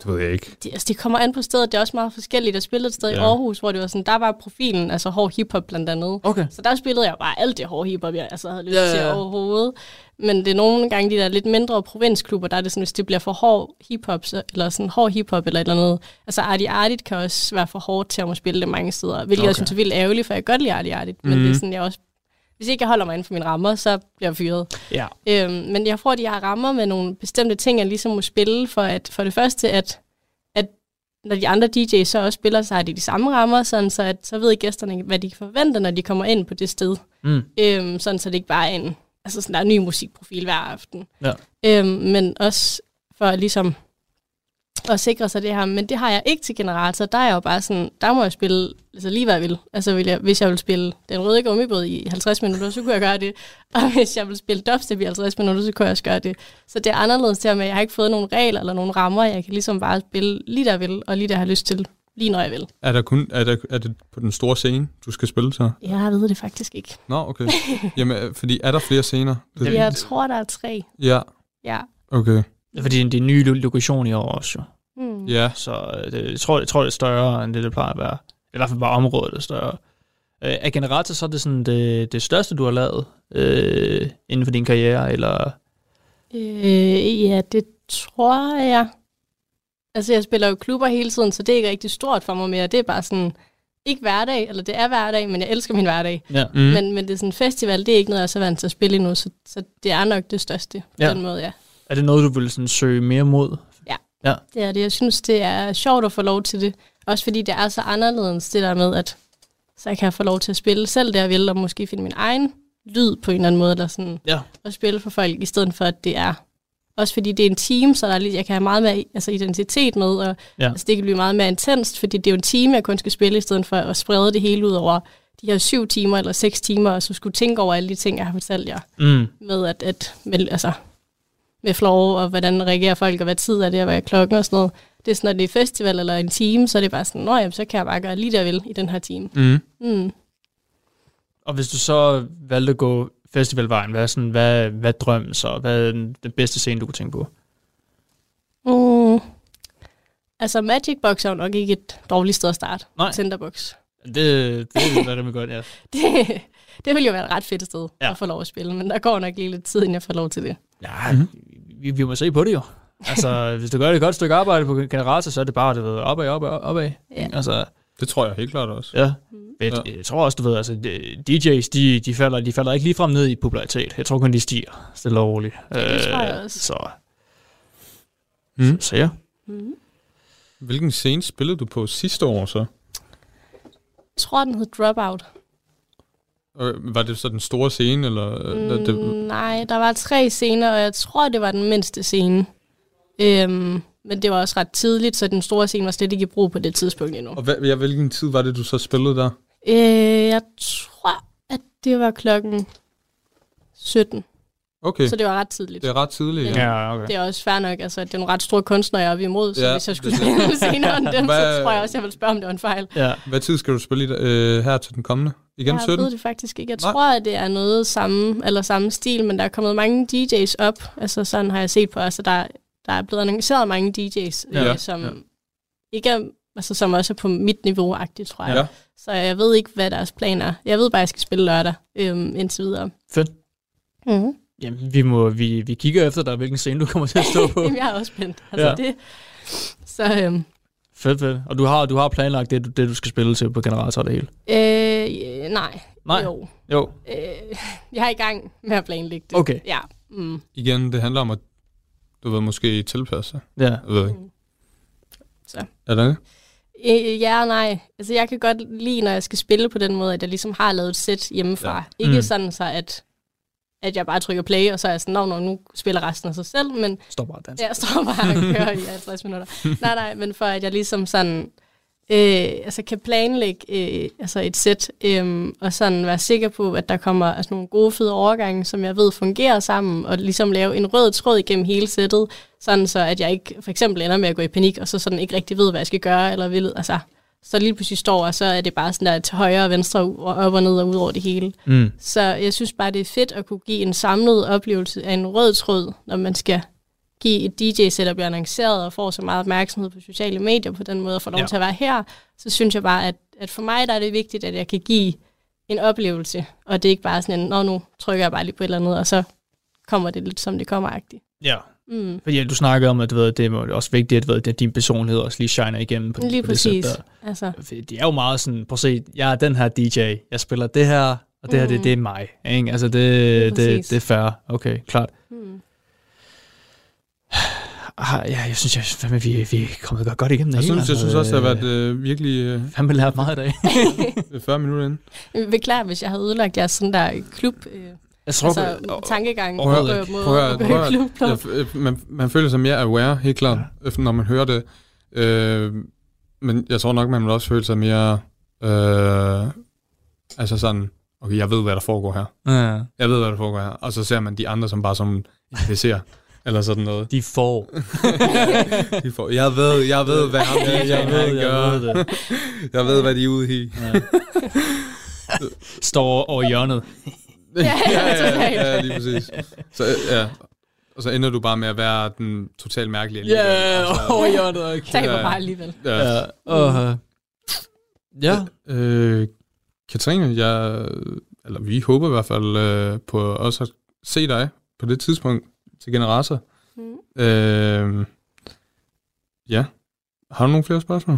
Det ved jeg ikke. det, altså, det kommer an på stedet. Det er også meget forskelligt. Jeg spillede et sted ja. i. Aarhus, hvor det var sådan, der var profilen, altså hård hiphop blandt andet. Okay. Så der spillede jeg bare alt det hårde hiphop, jeg altså, havde lyst Ja, ja, ja, til overhovedet. Men det er nogle gange de der lidt mindre provinsklubber, der er det sådan, hvis det bliver for hård hiphop, så, eller sådan hård hiphop eller et eller andet. Altså Artie Artit kan også være for hårdt til at må spille det mange steder, hvilket okay. jeg synes er vildt ærgerligt, for jeg kan godt lide Artie Artit, men Mhm. det er sådan, jeg også hvis ikke jeg holder mig inden for mine rammer, så bliver jeg fyret. Ja. Øhm, men jeg får de her rammer med nogle bestemte ting, jeg ligesom må spille, for at for det første, at, at når de andre DJ's så også spiller, så har de de samme rammer, sådan så, at, så ved gæsterne, hvad de kan forvente, når de kommer ind på det sted. Mm. Øhm, sådan så det ikke bare er en, altså sådan, der er en ny musikprofil hver aften. Ja. Øhm, men også for ligesom at sikre sig det her. Men det har jeg ikke til generator. Der er jeg jo bare sådan, der må jeg spille altså lige hvad jeg vil. Altså vil jeg, hvis jeg vil spille den røde gummibåd i 50 minutter, så kunne jeg gøre det. Og hvis jeg vil spille dubstep i 50 minutter, så kunne jeg også gøre det. Så det er anderledes til, at jeg har ikke fået nogen regler eller nogen rammer. Jeg kan ligesom bare spille lige der jeg vil, og lige der jeg har lyst til. Lige når jeg vil. Er, der kun, er, der, er det på den store scene, du skal spille så? Jeg ved det faktisk ikke. Nå, okay. Jamen, øh, fordi er der flere scener? Det, Jeg tror, der er tre. Ja, Ja. okay. Fordi, det er en ny lo- lokation i år også, jo. Mm. Ja. Så øh, det, jeg, tror, jeg tror, det er større, end det, det plejer at være. I hvert fald bare området er større. Øh, er generator så er det sådan det, det største, du har lavet øh, inden for din karriere, eller... Øh, ja, det tror jeg. Altså, jeg spiller jo klubber hele tiden, så det er ikke rigtig stort for mig mere. Det er bare sådan, ikke hverdag, eller det er hverdag, men jeg elsker min hverdag. Ja. Mm. Men, men det er sådan festival, det er ikke noget, jeg er så vant til at spille endnu, så, så det er nok det største på Ja. den måde, ja. Er det noget, du vil sådan søge mere mod? Ja. Det er det. Jeg synes, det er sjovt at få lov til det. Også fordi det er så anderledes, det der med, at så jeg kan få lov til at spille selv det, jeg vil, og måske finde min egen lyd på en eller anden måde, eller sådan, Ja. og spille for folk, i stedet for, at det er også fordi det er en team, så der er lidt, jeg kan have meget mere altså, identitet med, og Ja. altså, det kan blive meget mere intenst, fordi det er jo en team, jeg kun skal spille, i stedet for at sprede det hele ud over de her syv timer eller seks timer, og så skulle tænke over alle de ting, jeg har fortalt jer. Mm. Med at, at med, altså, med flow, og hvordan reagerer folk, og hvad tid er det, og hvad er klokken og sådan noget. Det er sådan, når det er festival eller en team, så er det bare sådan, nå jamen, så kan jeg bare gøre lige jeg vil i den her team. Mm. Mm. Og hvis du så valgte at gå festivalvejen, hvad er, sådan, hvad, hvad er drømmen så? Hvad er den, den bedste scene, du kunne tænke på? Mm. Altså, Magic Box er jo nok ikke et dårligt sted at starte. Nej. Tinderbox. Det, det være rimelig godt, ja. Det, det ville jo være et ret fedt sted Ja. at få lov at spille, men der går nok lige lidt tid, inden jeg får lov til det. Ja, mm-hmm. vi, vi må se på det jo. Altså, hvis du gør det et godt stykke arbejde på generator, så er det bare, du ved, opad, opad, opad. Ja. Altså, Det tror jeg helt klart også. ja. Fedt. Ja. Jeg tror også, du ved, altså, DJ's, de, de, falder, de falder ikke ligefrem ned i popularitet. Jeg tror kun, de stiger stille og roligt. Ja, det tror jeg også. Så, Mm. så ja. Mm. Hvilken scene spillede du på sidste år så? Jeg tror, den hed Dropout. Var det så den store scene, eller? Mm. Det, Mm, nej, der var tre scener, og jeg tror, det var den mindste scene. Øhm, men det var også ret tidligt, så den store scene var slet ikke i brug på det tidspunkt endnu. og hvad, ja, hvilken tid var det, du så spillede der? Øh, jeg tror, at det var klokken 17. Okay, Så det var ret tidligt. det er ret tidligt. Ja. Ja, okay. Det er også fair nok, altså, det er nogle ret store kunstnere, jeg er oppe imod, så Ja, hvis jeg skulle spille senere end dem, Hvad- så tror jeg også, jeg vil spørge, om det var en fejl. Ja. Hvad tid skal du spille i, øh, her til den kommende? Igen jeg 17? ved det faktisk ikke. Jeg Nej. tror, at det er noget samme, eller samme stil, men der er kommet mange DJ's op. Altså sådan har jeg set på, altså der, der er blevet annonceret mange DJ's, Ja, øh, som ja. ikke er, altså som også er på mit niveau-agtigt, tror jeg. Ja. Så jeg ved ikke, hvad deres planer er. Jeg ved bare, at jeg skal spille lørdag øhm, indtil videre. Fedt. Mm-hmm. Jamen, vi, må, vi, vi kigger efter dig, hvilken scene du kommer til at stå på. Jamen, jeg er også spændt. Altså, Ja. ja. det, så øhm, Fedt, fedt. Og du har, du har planlagt det, du- det, du skal spille til på generator og det hele? Øh, nej. Nej. Jo. Jo. Øh, jeg er i gang med at planlægge det. Okay. Ja. Mm. Igen, det handler om at, du ved, måske tilpasse sig. Ja. Jeg ved ikke. Så. Er det? Øh, ja og nej. Altså, jeg kan godt lide, når jeg skal spille på den måde, at jeg ligesom har lavet et sæt hjemmefra. Ja. Ikke Mm. mm. sådan så, at, at jeg bare trykker play, og så er jeg sådan, "Nå, nå, nu spiller resten af sig selv, men Står bare og danser. Ja, jeg står bare og kører i 50 minutter. nej, nej, men for at jeg ligesom sådan, øh, altså kan planlægge øh, altså et sæt, øh, og sådan være sikker på, at der kommer altså nogle gode, fede overgange, som jeg ved fungerer sammen, og ligesom lave en rød tråd igennem hele sættet, sådan så at jeg ikke for eksempel ender med at gå i panik, og så sådan ikke rigtig ved, hvad jeg skal gøre, eller vil, altså, så lige pludselig står, og så er det bare sådan der til højre og venstre, og op og ned og ud over det hele. Mm. Så jeg synes bare, det er fedt at kunne give en samlet oplevelse af en rød tråd, når man skal give et og blive annonceret og får så meget opmærksomhed på sociale medier på den måde og får lov ja. til at være her, så synes jeg bare, at, at for mig der er det vigtigt, at jeg kan give en oplevelse, og det er ikke bare sådan en, nå nu trykker jeg bare lige på et eller andet, og så kommer det lidt som det kommer-agtigt. Ja. Mm. Fordi du snakker om, at du ved, det er også vigtigt, at, du ved, at din personlighed også lige shiner igennem på, Lige på det præcis. der. Altså. For Det er jo meget sådan, prøv at se, jeg er den her DJ, jeg spiller det her, og det her, det, Mm. det er mig. Ikke? Altså, det, det, præcis. det er fair. Okay, klart. Mm. Ah, ja, jeg synes, jeg, fandme, vi, vi er kommet godt, godt igennem det Jeg hele. synes, jeg synes også, det har været øh, virkelig... Øh, fandme lært meget i dag. 40 minutter inden. Beklager, hvis jeg havde ødelagt jeres sådan der klub, øh, Jeg tror, altså, tankegang. Prøv at på høre, måde prøv prøv. Ja, f- man, man føler sig mere aware, helt klart, ja. når man hører det. Øh, men jeg tror nok, man vil også føle sig mere... Øh, altså sådan, okay, jeg ved, hvad der foregår her. Ja. Jeg ved, hvad der foregår her. Og så ser man de andre som bare som NPC'er. eller sådan noget. De får. de får. Jeg ved, jeg ved, hvad Ja, DJ'en, jeg ved, han jeg gør. ved det. jeg ved, hvad de er ude i. Ja. Står over hjørnet. Ja, ja, ja, ja, lige præcis. Så, ja. Og så ender du bare med at være den totalt mærkelige alligevel. Ja, Og så- over hjørnet. Okay. Taber bare alligevel. Ja. Ja. Og, ja. Øh, Katrine, jeg, eller vi håber i hvert fald øh, på også at se dig på det tidspunkt til Generator. Mm. Øh, ja. Har du nogle flere spørgsmål?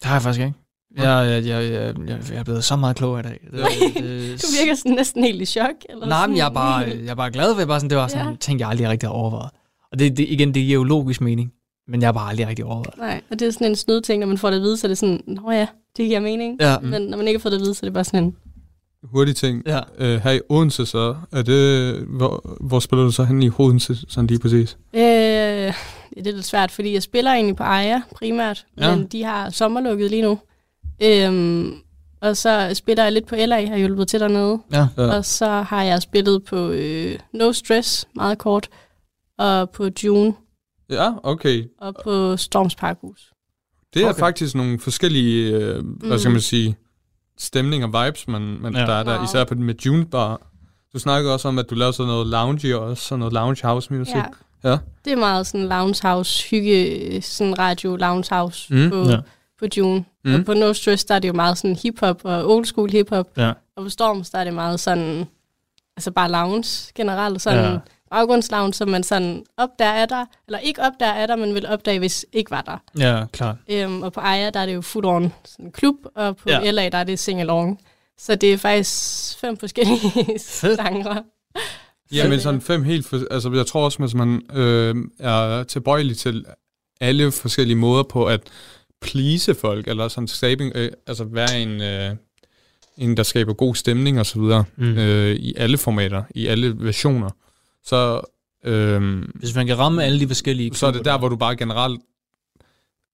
Det har jeg faktisk ikke. Jeg, jeg, jeg, jeg, jeg, jeg er blevet så meget klogere i dag. Det, det, Du virker sådan næsten helt i chok. Eller Nej, men jeg er sådan. bare, jeg er bare glad ved, bare sådan, det var sådan Ja. en ting, jeg aldrig rigtig har overvejet. Og det, det, igen, det giver jo logisk mening, men jeg har bare aldrig rigtig overvejet. Nej, og det er sådan en snydting, når man får det at vide, så er det sådan, nå ja, det giver mening. Ja. Men når man ikke har fået det at vide, så er det bare sådan en, Hurtig ting. Ja. Øh, her i Odense så, er det, hvor, hvor spiller du så hen i Odense, sådan lige præcis? øh, det er lidt svært, fordi jeg spiller egentlig på Aya primært, Ja. ja. men de har sommerlukket lige nu. Øhm, og så spiller jeg lidt på LA, har hjulpet til dernede. Ja. Ja. Og så har jeg spillet på øh, No Stress, meget kort, og på June, Ja, okay. og på Storms Parkhus. Det er Okay. faktisk nogle forskellige, øh, hvad skal Mm. man sige, stemning og vibes, man, man Ja. der er der, Wow. især på den med June Bar. Du snakkede også om, at du lavede sådan noget lounge og også sådan noget lounge house music. Ja. ja. Det er meget sådan lounge house, hygge, sådan radio lounge house Mm. på, Ja. På June. Mm. Og på No Stress, der er det jo meget sådan hip-hop og old school hip-hop. Ja. Og på Storms, der er det meget sådan, altså bare lounge generelt, sådan Ja. baggrundslounge, som man sådan opdager er der, eller ikke opdager er der, men vil opdage, hvis ikke var der. Ja, klart. Øhm, og på Aya, der er det jo full on sådan klub, og på Ja. LA, der er det sing-along. Så det er faktisk fem forskellige genrer. Ja, men sådan fem helt... For, altså, jeg tror også, hvis man øh, er tilbøjelig til alle forskellige måder på at please folk, eller sådan skabe, øh, altså være en, øh, en, der skaber god stemning og så videre, Mm. øh, i alle formater, i alle versioner, så... Øh, Hvis man kan ramme alle de forskellige... så er det der, hvor du bare generelt,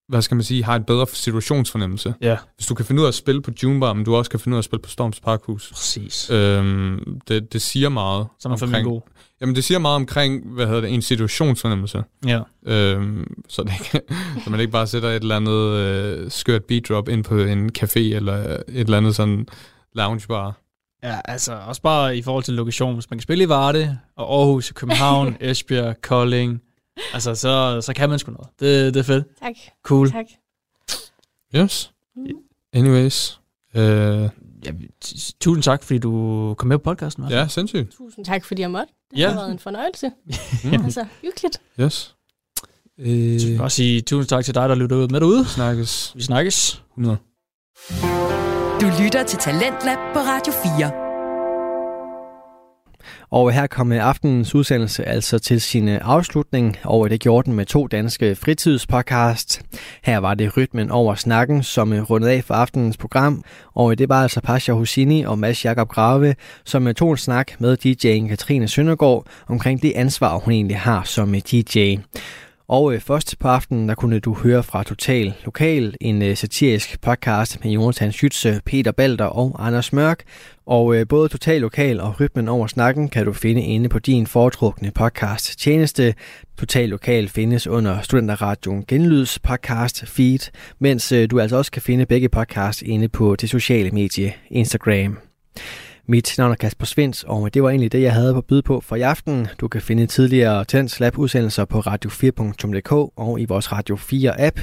hvad skal man sige, har en bedre situationsfornemmelse. Ja. Hvis du kan finde ud af at spille på Junebar, men du også kan finde ud af at spille på Storms Parkhus. Præcis. Øhm, det, det siger meget. Så er man fandme god. Jamen, det siger meget omkring, hvad hedder det, en situationsfornemmelse. Ja. Øhm, så, det ikke, så man ikke bare sætter et eller andet øh, skørt beat drop ind på en café, eller et eller andet sådan loungebar. Ja, altså også bare i forhold til lokation. Hvis man kan spille i Varde, og Aarhus, København, Esbjerg, Kolding, altså så, så kan man sgu noget. Det, det er fedt. Tak. Cool. Tak. Yes. Anyways. Øh, Ja, tusind tak, fordi du kom med på podcasten. hva'? ja, sindssygt. Tusind tak, fordi jeg måtte. Det Ja. har været en fornøjelse. Mm. altså, hyggeligt. Yes. Så vil jeg også sige tusind tak til dig, der lytter ud med derude. Vi snakkes. Vi snakkes. 100. Du lytter til Talentlab på Radio 4. Og her kommer aftenens udsendelse altså til sin øh, afslutning, og det gjorde den med to danske fritidspodcast. Her var det Rytmen over snakken, som øh, rundede af for aftenens program, og øh, det var altså Pasha Husini og Mads Jakob Grave, som tog en snak med DJ'en Katrine Søndergaard omkring det ansvar, hun egentlig har som DJ. Og øh, først på aftenen, der kunne du høre fra Total Lokal, en øh, satirisk podcast med Jonathan Schütze, Peter Balder og Anders Mørk. Og øh, både Total Lokal og Rytmen over snakken kan du finde inde på din foretrukne podcast tjeneste. Total Lokal findes under Studenterradioen Genlyds podcast feed, mens øh, du altså også kan finde begge podcasts inde på det sociale medie Instagram. Mit navn er Kasper Svens, og det var egentlig det, jeg havde på byde på for i aften. Du kan finde tidligere Tens Lab udsendelser på radio4.dk og i vores Radio 4 app.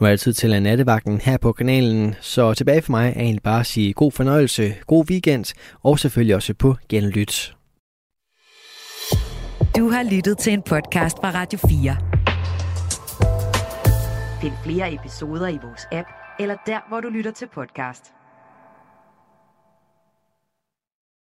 Nu er det tid til en nattevagten her på kanalen, så tilbage for mig er egentlig bare at sige god fornøjelse, god weekend og selvfølgelig også på genlyt. Du har lyttet til en podcast fra Radio 4. Find flere episoder i vores app, eller der, hvor du lytter til podcast.